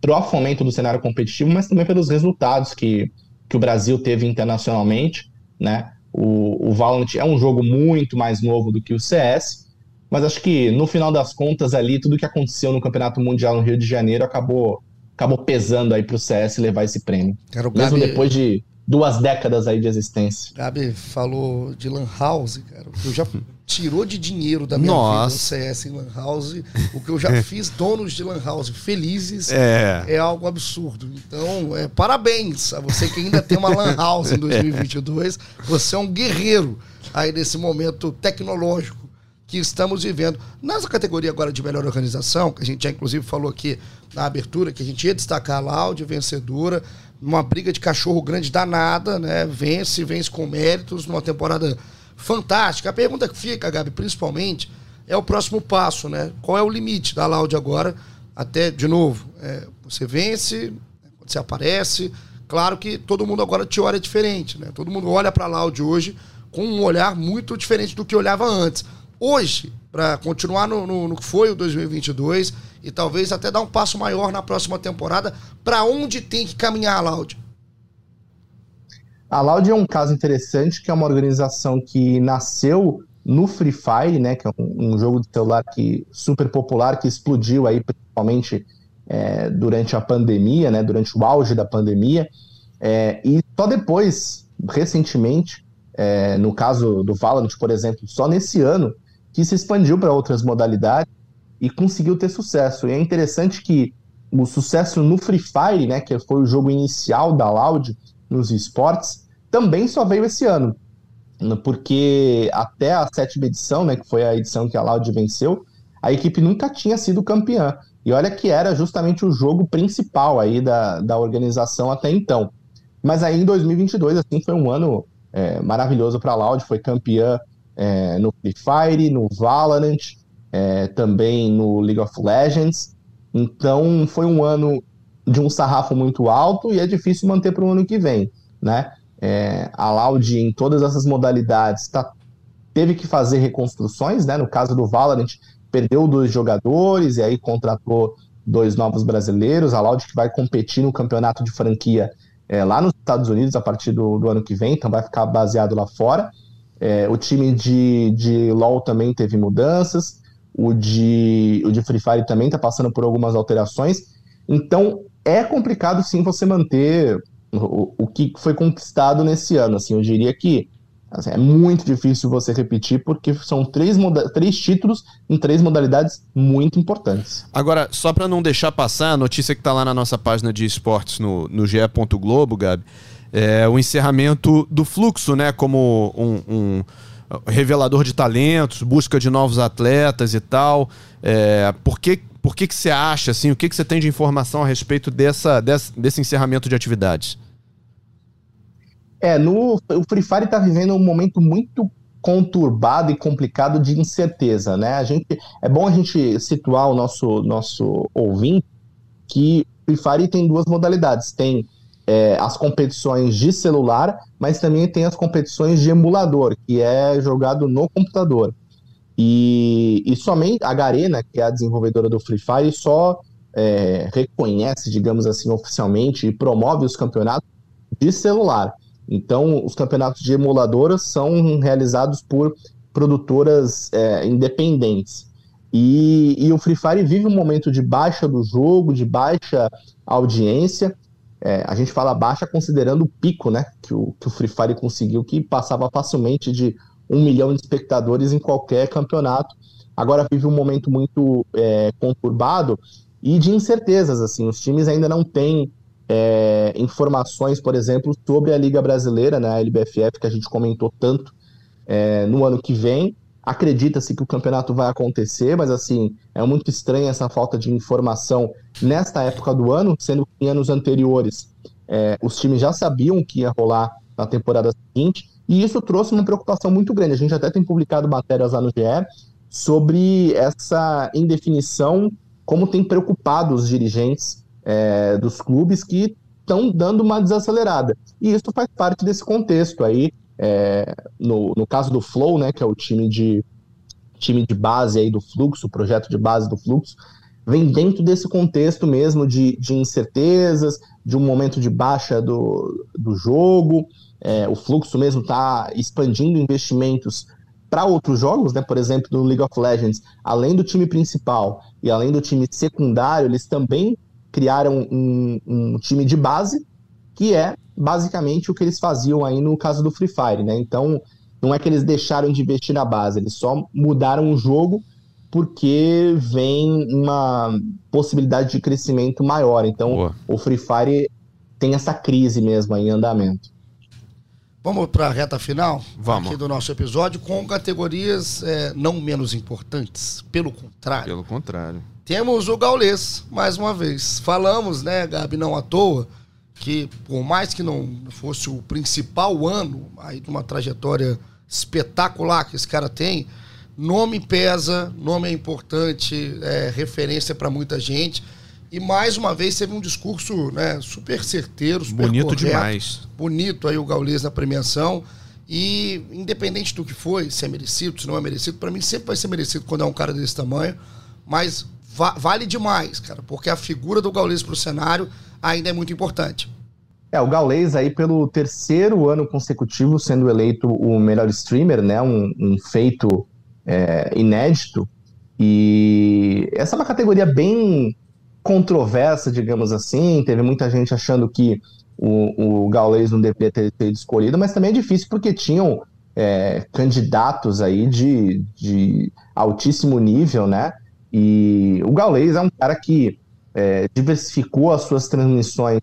pro fomento do cenário competitivo, mas também pelos resultados que, que o Brasil teve internacionalmente, né? O, o Valorant é um jogo muito mais novo do que o CS, mas acho que no final das contas ali, tudo que aconteceu no Campeonato Mundial no Rio de Janeiro acabou, acabou pesando aí pro CS levar esse prêmio. Cara, o Mesmo Gabi, depois de duas décadas aí de existência. Gabi falou de Lan House, cara. O que eu já tirou de dinheiro da minha Nossa. vida o CS em Lan House. O que eu já [laughs] fiz donos de Lan House felizes É. é algo absurdo. Então, é, parabéns a você que ainda tem uma Lan House em [laughs] 2022. Você é um guerreiro aí nesse momento tecnológico que estamos vivendo. Nessa categoria agora de melhor organização, que a gente já inclusive falou aqui na abertura, que a gente ia destacar a Laude, vencedora, uma briga de cachorro grande danada, né? Vence, vence com méritos, numa temporada fantástica. A pergunta que fica, Gabi, principalmente, é o próximo passo, né? Qual é o limite da Laude agora? Até, de novo, é, você vence, você aparece. Claro que todo mundo agora te olha diferente, né? Todo mundo olha para a Laude hoje com um olhar muito diferente do que olhava antes. Hoje, para continuar no, no, no, que foi o 2022 e talvez até dar um passo maior na próxima temporada, para onde tem que caminhar a Laude? A Laude é um caso interessante, que é uma organização que nasceu no Free Fire, né, que é um, um jogo de celular que super popular, que explodiu aí principalmente é, durante a pandemia, né, durante o auge da pandemia, é, e só depois, recentemente, é, no caso do Valorant, por exemplo, só nesse ano, que se expandiu para outras modalidades e conseguiu ter sucesso. E é interessante que o sucesso no Free Fire, né, que foi o jogo inicial da Loud nos esportes, também só veio esse ano. Porque até a sétima edição, né, que foi a edição que a Loud venceu, a equipe nunca tinha sido campeã. E olha que era justamente o jogo principal aí da, da organização até então. Mas aí em 2022, assim, foi um ano é, maravilhoso para a Loud, foi campeã é, no Free Fire, no Valorant, é, também no League of Legends. Então foi um ano de um sarrafo muito alto e é difícil manter para o ano que vem, né? É, a Loud em todas essas modalidades tá, teve que fazer reconstruções, né? No caso do Valorant, perdeu dois jogadores e aí contratou dois novos brasileiros. A Loud que vai competir no campeonato de franquia é, lá nos Estados Unidos a partir do, do, ano que vem, então vai ficar baseado lá fora. É, o time de, de LoL também teve mudanças, o de, o de Free Fire também está passando por algumas alterações. Então é complicado sim você manter o, o que foi conquistado nesse ano. Assim, eu diria que Assim, é muito difícil você repetir, porque são três, três títulos em três modalidades muito importantes. Agora, só para não deixar passar, a notícia que está lá na nossa página de esportes no, no GE. Globo, Gabi, é o encerramento do fluxo, né? Como um, um revelador de talentos, busca de novos atletas e tal. É, por que, por que, que você acha, assim, o que, que você tem de informação a respeito dessa, desse encerramento de atividades? É, no, o Free Fire está vivendo um momento muito conturbado e complicado de incerteza, né? A gente, é bom a gente situar o nosso, nosso ouvinte que o Free Fire tem duas modalidades. Tem é, as competições de celular, mas também tem as competições de emulador, que é jogado no computador. E, e somente a Garena, que é a desenvolvedora do Free Fire, só é, reconhece, digamos assim, oficialmente e promove os campeonatos de celular. Então, os campeonatos de emuladoras são realizados por produtoras é, independentes. E, e, o Free Fire vive um momento de baixa do jogo, de baixa audiência. É, a gente fala baixa considerando o pico né, que, o, que o Free Fire conseguiu, que passava facilmente de um milhão de espectadores em qualquer campeonato. Agora vive um momento muito é, conturbado e de incertezas. assim Os times ainda não têm é, informações, por exemplo, sobre a Liga Brasileira, né, a LBFF, que a gente comentou tanto é, no ano que vem. Acredita-se que o campeonato vai acontecer, mas assim, é muito estranha essa falta de informação nesta época do ano, sendo que em anos anteriores é, os times já sabiam que ia rolar na temporada seguinte, e isso trouxe uma preocupação muito grande. A gente até tem publicado matérias lá no GE sobre essa indefinição, como tem preocupado os dirigentes é, dos clubes que estão dando uma desacelerada. E isso faz parte desse contexto aí. É, no, no caso do Flow, né, que é o time de, time de base aí do fluxo, o projeto de base do fluxo, vem dentro desse contexto mesmo de, de incertezas, de um momento de baixa do, do jogo. É, o fluxo mesmo está expandindo investimentos para outros jogos, né? Por exemplo, no League of Legends, além do time principal e além do time secundário, eles também criaram um, um, time de base, que é basicamente o que eles faziam aí no caso do Free Fire, né? Então, não é que eles deixaram de investir na base, eles só mudaram o jogo porque vem uma possibilidade de crescimento maior. Então, Boa. o Free Fire tem essa crise mesmo aí em andamento. Vamos para a reta final Vamos. aqui do nosso episódio com categorias é, não menos importantes. Pelo contrário, Pelo contrário. temos o Gaulês, mais uma vez. Falamos, né, Gabi, não à toa, que por mais que não fosse o principal ano aí de uma trajetória espetacular que esse cara tem, nome pesa, nome é importante, é referência para muita gente. E mais uma vez teve um discurso né, super certeiro, super Bonito correto demais. bonito aí o Gaules na premiação. E independente do que foi, se é merecido, se não é merecido, pra mim sempre vai ser merecido quando é um cara desse tamanho. Mas va- vale demais, cara, porque a figura do Gaules pro cenário ainda é muito importante. É, o Gaules aí pelo terceiro ano consecutivo sendo eleito o melhor streamer, né? Um, um feito é, inédito. E essa é uma categoria bem controversa, digamos assim. Teve muita gente achando que o, o Gaules não deveria ter sido escolhido, mas também é difícil porque tinham é, candidatos aí de, de altíssimo nível, né? E o Gaules é um cara que é, diversificou as suas transmissões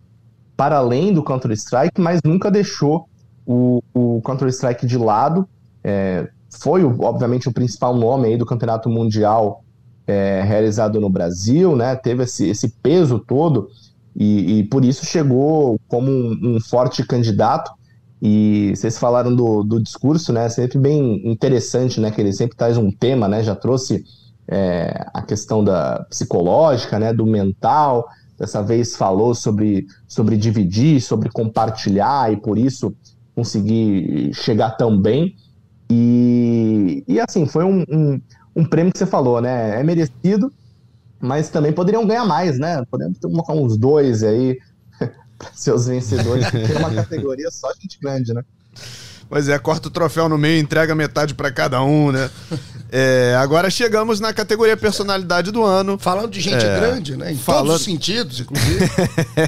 para além do Counter-Strike, mas nunca deixou o, o Counter-Strike de lado. É, foi, obviamente, o principal nome aí do campeonato mundial é, realizado no Brasil, né? Teve esse, esse peso todo e, e por isso chegou como um, um forte candidato. E vocês falaram do, do discurso, né? Sempre bem interessante, né? Que ele sempre traz um tema, né? Já trouxe é, a questão da psicológica, né? Do mental. Dessa vez falou sobre, sobre dividir, sobre compartilhar e por isso conseguir chegar tão bem. E, e assim, foi um, um, um prêmio que você falou, né? É merecido, mas também poderiam ganhar mais, né? Podemos colocar uns dois aí [laughs] para seus vencedores. Tem uma categoria só gente grande, né? Pois é, corta o troféu no meio entrega metade pra cada um, né? É, agora chegamos na categoria personalidade do ano. Falando de gente É, grande, né? Em falando- todos os sentidos, inclusive.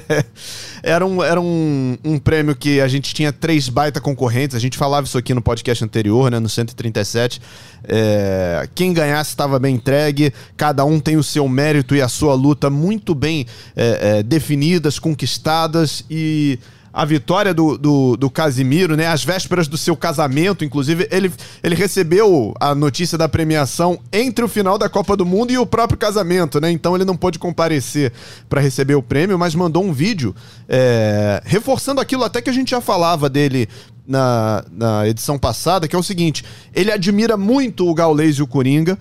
[laughs] era um, era um, um prêmio que a gente tinha três baita concorrentes. A gente falava isso aqui no podcast anterior, né? No 137. É, quem ganhasse estava bem entregue. Cada um tem o seu mérito e a sua luta muito bem é, é, definidas, conquistadas e. A vitória do, do, do Casimiro, né? Às vésperas do seu casamento, inclusive, ele, ele recebeu a notícia da premiação entre o final da Copa do Mundo e o próprio casamento, né? Então ele não pôde comparecer para receber o prêmio, mas mandou um vídeo é, reforçando aquilo até que a gente já falava dele na, na edição passada, que é o seguinte: ele admira muito o Gaules e o Coringa.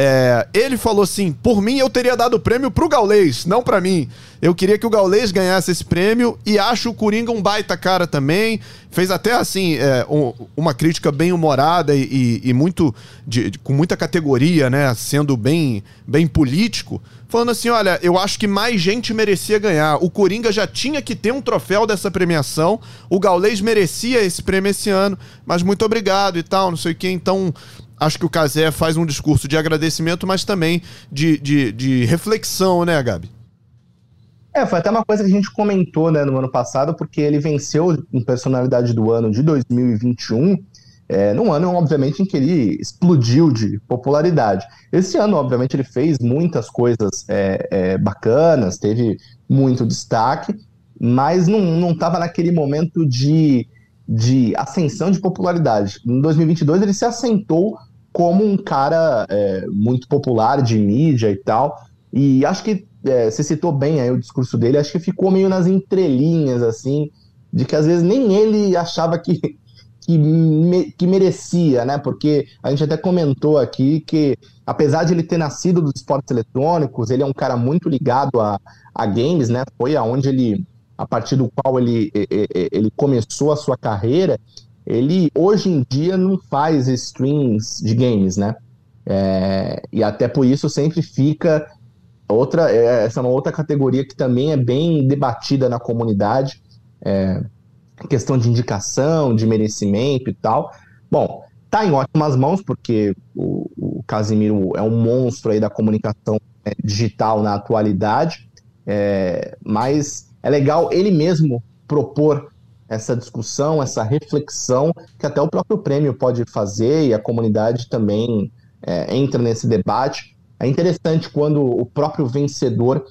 É, ele falou assim: por mim eu teria dado o prêmio pro Gaulês, não pra mim. Eu queria que o Gaulês ganhasse esse prêmio e acho o Coringa um baita cara também. Fez até assim é, um- uma crítica bem humorada e, e- e muito de- de- com muita categoria, né? Sendo bem, bem político. Falando assim: olha, eu acho que mais gente merecia ganhar. O Coringa já tinha que ter um troféu dessa premiação. O Gaulês merecia esse prêmio esse ano, mas muito obrigado e tal, não sei o que. Então, acho que o Casé faz um discurso de agradecimento, mas também de, de, de reflexão, né, Gabi? É, foi até uma coisa que a gente comentou, né, no ano passado, porque ele venceu em personalidade do ano de 2021, é, num ano, obviamente, em que ele explodiu de popularidade. Esse ano, obviamente, ele fez muitas coisas é, é, bacanas, teve muito destaque, mas não estava naquele momento de, de ascensão de popularidade. Em 2022, ele se assentou como um cara é, muito popular de mídia e tal, e acho que é, você citou bem aí o discurso dele, acho que ficou meio nas entrelinhas, assim, de que às vezes nem ele achava que, [laughs] que, me- que merecia, né? Porque a gente até comentou aqui que, apesar de ele ter nascido dos esportes eletrônicos, ele é um cara muito ligado a, a games, né? Foi aonde ele, a partir do qual ele, ele começou a sua carreira, ele hoje em dia não faz streams de games, né? É, e até por isso sempre fica Outra, é, essa é uma outra categoria que também é bem debatida na comunidade, é, questão de indicação, de merecimento e tal. Bom, tá em ótimas mãos, porque o, o Casimiro é um monstro aí da comunicação é, digital na atualidade, é, mas é legal ele mesmo propor essa discussão, essa reflexão, que até o próprio prêmio pode fazer e a comunidade também é, entra nesse debate. É interessante quando o próprio vencedor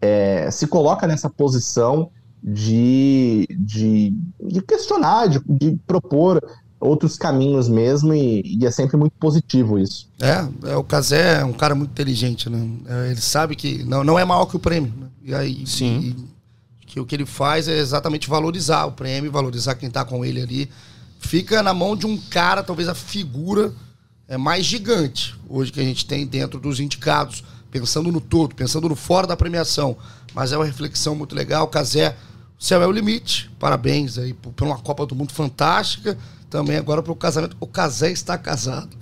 é, se coloca nessa posição de, de, de questionar, de, de propor outros caminhos mesmo, e, e, é sempre muito positivo isso. É, é o Casé é um cara muito inteligente, né? É, ele sabe que não, não é maior que o prêmio. Né? E aí, Sim. E, que o que ele faz é exatamente valorizar o prêmio, valorizar quem tá com ele ali. Fica na mão de um cara, talvez a figura é, mais gigante hoje que a gente tem dentro dos indicados, pensando no todo, pensando no fora da premiação. Mas é uma reflexão muito legal. Casé, o céu é o limite. Parabéns aí por, por uma Copa do Mundo fantástica também agora para o casamento. O Casé está casado.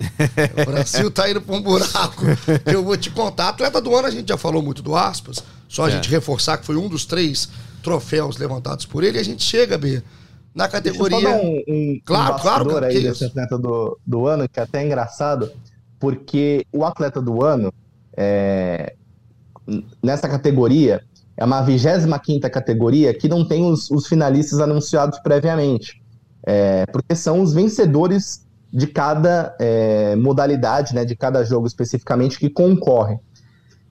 o Brasil está indo para um buraco. Eu vou te contar. Atleta do ano, a gente já falou muito do Aspas. Só a é. gente reforçar que foi um dos três troféus levantados por ele. A gente chega, B, na categoria. Deixa um, um, claro, um claro. aí desse atleta do, do ano, que é até engraçado, porque o atleta do ano, é, nessa categoria, é uma 25 categoria que não tem os, os finalistas anunciados previamente é, porque são os vencedores de cada é, modalidade, né, de cada jogo especificamente que concorrem.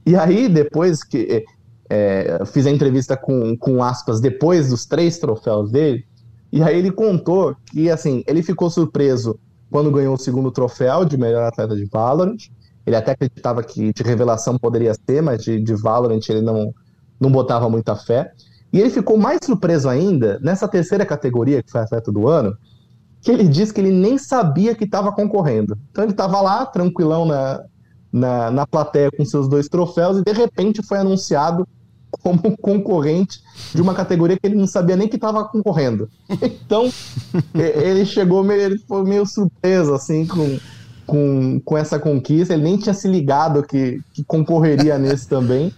E aí, depois que é, fiz a entrevista com, com aspas, depois dos três troféus dele, e aí ele contou que, assim, ele ficou surpreso quando ganhou o segundo troféu de melhor atleta de Valorant. Ele até acreditava que de revelação poderia ser, mas de, de Valorant ele não, não botava muita fé. E ele ficou mais surpreso ainda nessa terceira categoria, que foi atleta do ano, que ele disse que ele nem sabia que estava concorrendo. Então ele estava lá, tranquilão na, na, na plateia com seus dois troféus, e de repente foi anunciado como concorrente de uma categoria que ele não sabia nem que estava concorrendo. Então, [laughs] ele chegou meio, ele foi meio surpreso, assim, com, com, com essa conquista. Ele nem tinha se ligado que, que concorreria nesse também.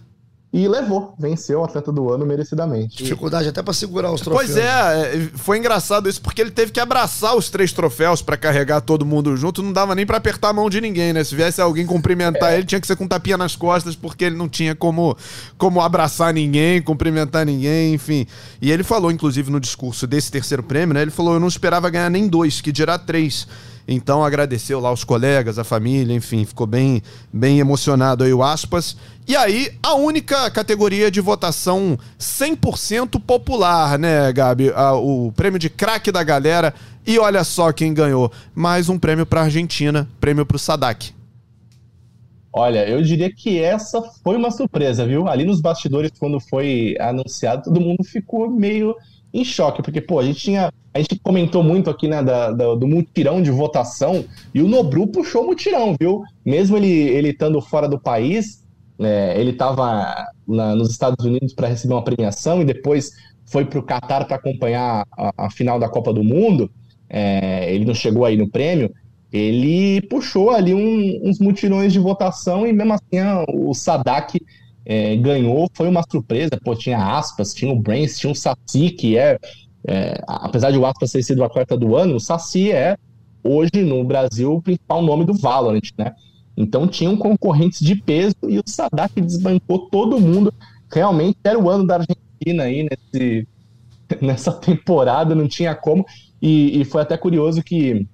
E levou, venceu o atleta do ano merecidamente. Dificuldade até para segurar os troféus. Pois é, é, foi engraçado isso, porque ele teve que abraçar os três troféus para carregar todo mundo junto. Não dava nem para apertar a mão de ninguém, né? Se viesse alguém cumprimentar é. ele, tinha que ser com tapinha nas costas, porque ele não tinha como, como abraçar ninguém, cumprimentar ninguém, enfim. E ele falou, inclusive, no discurso desse terceiro prêmio, né? Ele falou: Eu não esperava ganhar nem dois, que dirá três. Então agradeceu lá os colegas, a família, enfim, ficou bem, bem emocionado aí o Aspas. E aí, a única categoria de votação 100% popular, né, Gabi? o prêmio de craque da galera. E olha só quem ganhou. Mais um prêmio para Argentina, prêmio para o Sadak. Olha, eu diria que essa foi uma surpresa, viu? Ali nos bastidores, quando foi anunciado, todo mundo ficou meio em choque, porque, pô, a gente tinha. A gente comentou muito aqui, né, da, da, do mutirão de votação, e o Nobru puxou o mutirão, viu? Mesmo ele, ele estando fora do país, né, ele estava nos Estados Unidos para receber uma premiação e depois foi para o Catar para acompanhar a, a, final da Copa do Mundo. É, ele não chegou aí no prêmio. Ele puxou ali um, uns mutirões de votação e mesmo assim o Sadak é, ganhou, foi uma surpresa, pô, tinha aspas, tinha o Brains, tinha o Saci, que é, é, apesar de o aspas ter sido a quarta do ano, o Saci é, hoje no Brasil, o principal nome do Valorant, né? Então tinham concorrentes de peso e o Sadak desbancou todo mundo. Realmente era o ano da Argentina aí nesse, [laughs] nessa temporada, não tinha como. E, e foi até curioso que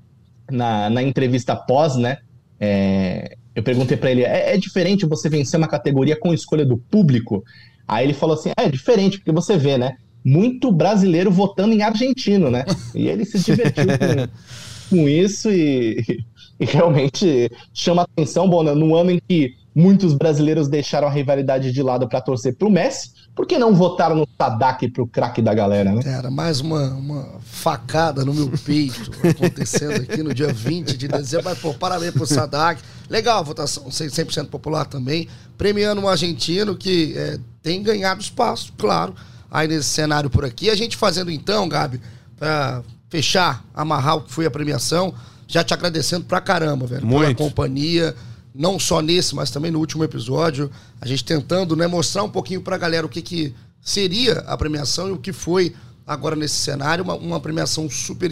na, na entrevista pós, né? É, eu perguntei para ele: é, é, diferente você vencer uma categoria com escolha do público? Aí ele falou assim: é, é diferente, porque você vê, né? Muito brasileiro votando em argentino, né? E ele se divertiu com, [laughs] com isso e, e, realmente chama atenção, bom, no ano em que muitos brasileiros deixaram a rivalidade de lado para torcer pro Messi, por que não votaram no Sadak pro craque da galera, né? Era mais uma, uma facada no meu peito acontecendo aqui no dia 20 de dezembro. Mas, pô, parabéns pro Sadak. Legal a votação, 100% popular também. Premiando um argentino que é, tem ganhado espaço, claro, aí nesse cenário por aqui. A gente fazendo então, Gabi, pra fechar, amarrar o que foi a premiação, já te agradecendo pra caramba, velho. Muito. Pela companhia não só nesse, mas também no último episódio, a gente tentando né, mostrar um pouquinho para a galera o que, que seria a premiação e o que foi agora nesse cenário, uma, uma premiação super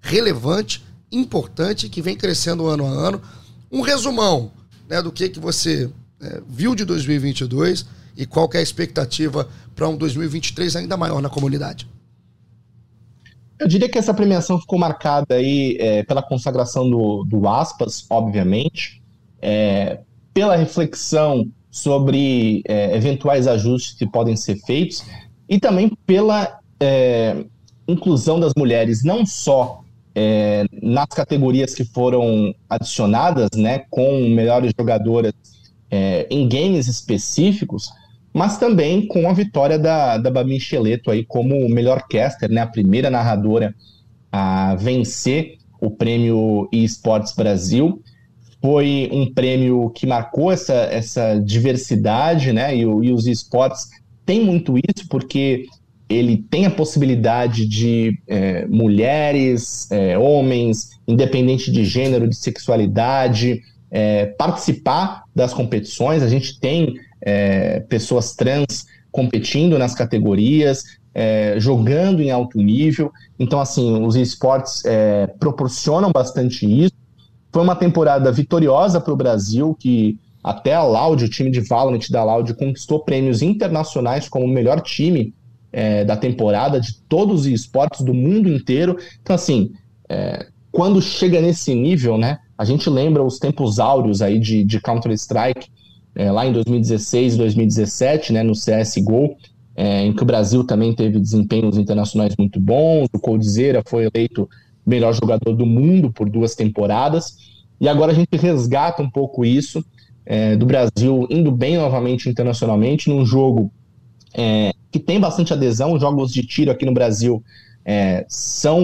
relevante, importante, que vem crescendo ano a ano. Um resumão né, do que, que você é, viu de 2022 e qual é a expectativa para um 2023 ainda maior na comunidade. Eu diria que essa premiação ficou marcada aí é, pela consagração do, do Aspas, obviamente, é, pela reflexão sobre é, eventuais ajustes que podem ser feitos e também pela é, inclusão das mulheres não só é, nas categorias que foram adicionadas, né, com melhores jogadoras é, em games específicos, mas também com a vitória da, da Babi Cheleto aí como melhor caster, né, a primeira narradora a vencer o prêmio eSports Brasil. Foi um prêmio que marcou essa, essa diversidade, né, e, e os esportes têm muito isso, porque ele tem a possibilidade de é, mulheres, é, homens, independente de gênero, de sexualidade, é, participar das competições. A gente tem é, pessoas trans competindo nas categorias, é, jogando em alto nível. Então, assim, os esportes é, proporcionam bastante isso. Foi uma temporada vitoriosa para o Brasil, que até a Loud, o time de Valorant da Loud, conquistou prêmios internacionais como o melhor time é, da temporada de todos os esportes do mundo inteiro. Então, assim, é, quando chega nesse nível, né, a gente lembra os tempos áureos aí de, de Counter-Strike, é, lá em 2016, 2017, né, no CSGO, é, em que o Brasil também teve desempenhos internacionais muito bons, o Coldzera foi eleito melhor jogador do mundo por duas temporadas, e agora a gente resgata um pouco isso, é, do Brasil indo bem novamente internacionalmente, num jogo é, que tem bastante adesão, jogos de tiro aqui no Brasil é, são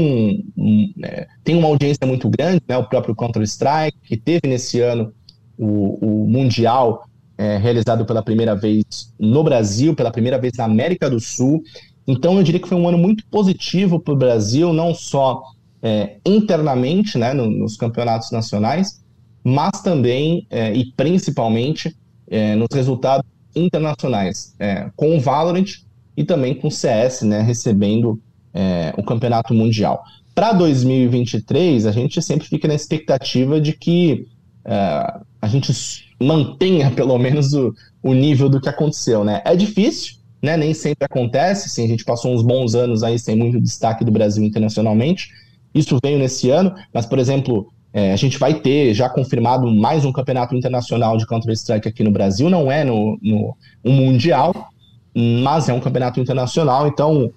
é, tem uma audiência muito grande, né, o próprio Counter-Strike, que teve nesse ano o, o Mundial é, realizado pela primeira vez no Brasil, pela primeira vez na América do Sul. Então eu diria que foi um ano muito positivo para o Brasil, não só é, internamente né, no, nos campeonatos nacionais, mas também é, e principalmente é, nos resultados internacionais, é, com o Valorant e também com o CS, né, recebendo é, o campeonato mundial. Para 2023, a gente sempre fica na expectativa de que é, a gente mantenha [laughs] pelo menos o, o nível do que aconteceu, né? É difícil, né? Nem sempre acontece, sim, a gente passou uns bons anos aí sem muito destaque do Brasil internacionalmente. Isso veio nesse ano, mas, por exemplo, é, a gente vai ter já confirmado mais um campeonato internacional de Counter-Strike aqui no Brasil, não é no, no um mundial, mas é um campeonato internacional, então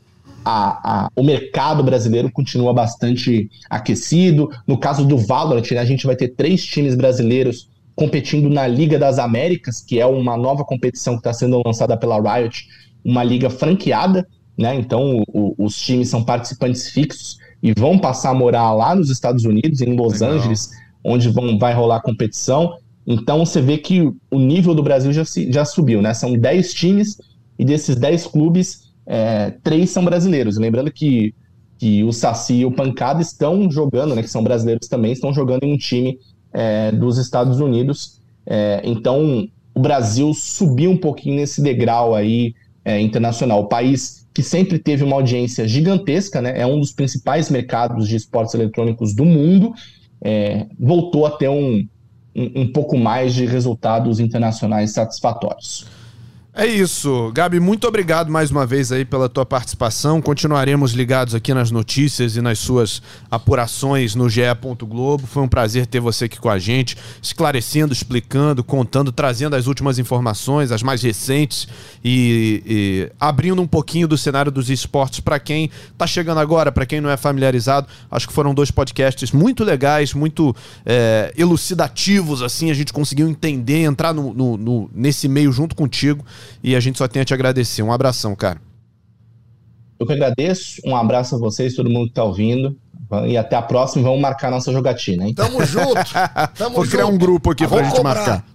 a, a, o mercado brasileiro continua bastante aquecido. No caso do Valorant, né, a gente vai ter três times brasileiros competindo na Liga das Américas, que é uma nova competição que está sendo lançada pela Riot, uma liga franqueada, né? Então o, os times são participantes fixos e vão passar a morar lá nos Estados Unidos, em Los Legal. Angeles, onde vão, vai rolar a competição. Então você vê que o nível do Brasil já, já subiu, né? São 10 times e desses 10 clubes, é, três são brasileiros. Lembrando que, que o Saci e o Pancada estão jogando, né? Que são brasileiros também, estão jogando em um time é, dos Estados Unidos. É, então, o Brasil subiu um pouquinho nesse degrau aí é, internacional. O país que sempre teve uma audiência gigantesca, né, é um dos principais mercados de esportes eletrônicos do mundo, é, voltou a ter um, um, um pouco mais de resultados internacionais satisfatórios. É isso. Gabi, muito obrigado mais uma vez aí pela tua participação. Continuaremos ligados aqui nas notícias e nas suas apurações no GE. Globo. Foi um prazer ter você aqui com a gente, esclarecendo, explicando, contando, trazendo as últimas informações, as mais recentes e, e abrindo um pouquinho do cenário dos esportes para quem está chegando agora, para quem não é familiarizado. Acho que foram dois podcasts muito legais, muito é, elucidativos, assim, a gente conseguiu entender, entrar no, no, no, nesse meio junto contigo. E a gente só tem a te agradecer. Um abração, cara. Eu que agradeço. Um abraço a vocês, todo mundo que tá ouvindo. E até a próxima. Vamos marcar nossa jogatina, hein? Tamo junto. [laughs] Tamo Vou criar um grupo aqui pra gente cobrar. marcar.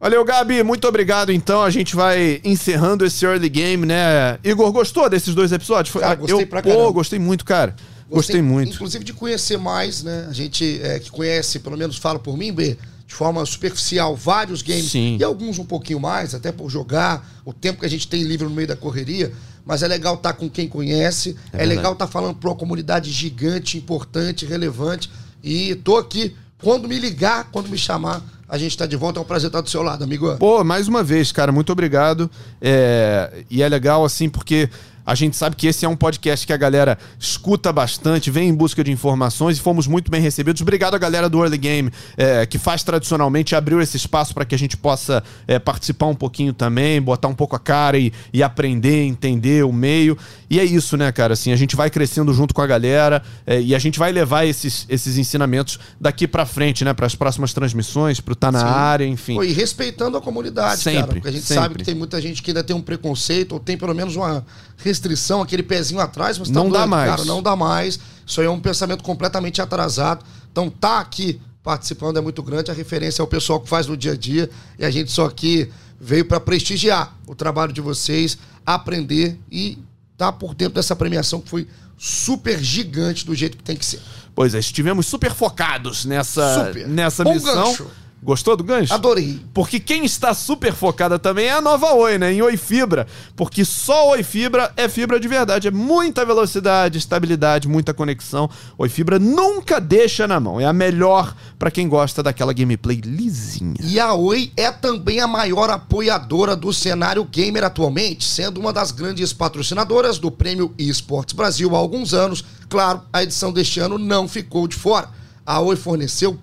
Valeu, Gabi. Muito obrigado. Então, a gente vai encerrando esse early game, né? Igor, gostou desses dois episódios? Cara, gostei eu, pra caramba. Pô, gostei muito, cara. Gostei, gostei muito. Inclusive de conhecer mais, né? A gente é, que conhece, pelo menos fala por mim, B, de forma superficial vários games Sim. e alguns um pouquinho mais, até por jogar, o tempo que a gente tem livre no meio da correria, mas é legal estar tá com quem conhece, é, é legal estar tá falando para uma comunidade gigante, importante, relevante e tô aqui quando me ligar, quando me chamar, a gente está de volta. É um prazer estar do seu lado, amigo. Pô, mais uma vez, cara, muito obrigado. É... E é legal, assim, porque A gente sabe que esse é um podcast que a galera escuta bastante, vem em busca de informações e fomos muito bem recebidos. Obrigado a galera do Early Game, é, que faz tradicionalmente, abriu esse espaço para que a gente possa é, participar um pouquinho também, botar um pouco a cara e, e, aprender, entender o meio. E é isso, né, cara? Assim, a gente vai crescendo junto com a galera é, e a gente vai levar esses, esses ensinamentos daqui para frente, né, para as próximas transmissões, para o Tá na Sim. área, enfim. Pô, e respeitando a comunidade, sempre, cara, porque a gente sempre. sabe que tem muita gente que ainda tem um preconceito ou tem pelo menos uma restrição, aquele pezinho atrás, mas tá não dá mais. Cara, não dá mais. Isso aí é um pensamento completamente atrasado. Então tá aqui participando é muito grande, a referência é o pessoal que faz no dia a dia e a gente só aqui veio para prestigiar o trabalho de vocês, aprender e tá por dentro dessa premiação que foi super gigante do jeito que tem que ser. Pois é, estivemos super focados nessa, super. nessa missão. Gancho. Gostou do gancho? Adorei. Porque quem está super focada também é a nova Oi, né? Em Oi Fibra. Porque só Oi Fibra é fibra de verdade. É muita velocidade, estabilidade, muita conexão. Oi Fibra nunca deixa na mão. É a melhor para quem gosta daquela gameplay lisinha. E a Oi é também a maior apoiadora do cenário gamer atualmente, sendo uma das grandes patrocinadoras do Prêmio Esportes Brasil há alguns anos. Claro, a edição deste ano não ficou de fora. A Oi forneceu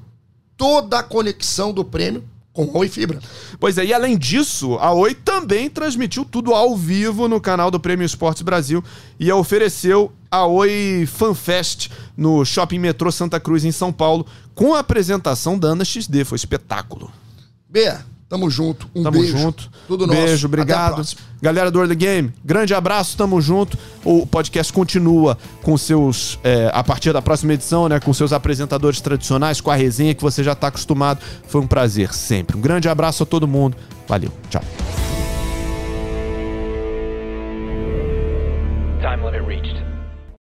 toda a conexão do prêmio com Oi Fibra. Pois é, e além disso, a Oi também transmitiu tudo ao vivo no canal do Prêmio Esportes Brasil e ofereceu a Oi FanFest no Shopping Metrô Santa Cruz, em São Paulo, com a apresentação da Ana XD. Foi espetáculo. Bea, Tamo junto. Um tamo beijo. junto. Tudo nosso. Beijo, obrigado. Galera do Early Game, grande abraço, tamo junto. O podcast continua com seus. É, a partir da próxima edição, né? Com seus apresentadores tradicionais, com a resenha que você já tá acostumado. Foi um prazer sempre. Um grande abraço a todo mundo. Valeu. Tchau. Time limit reached.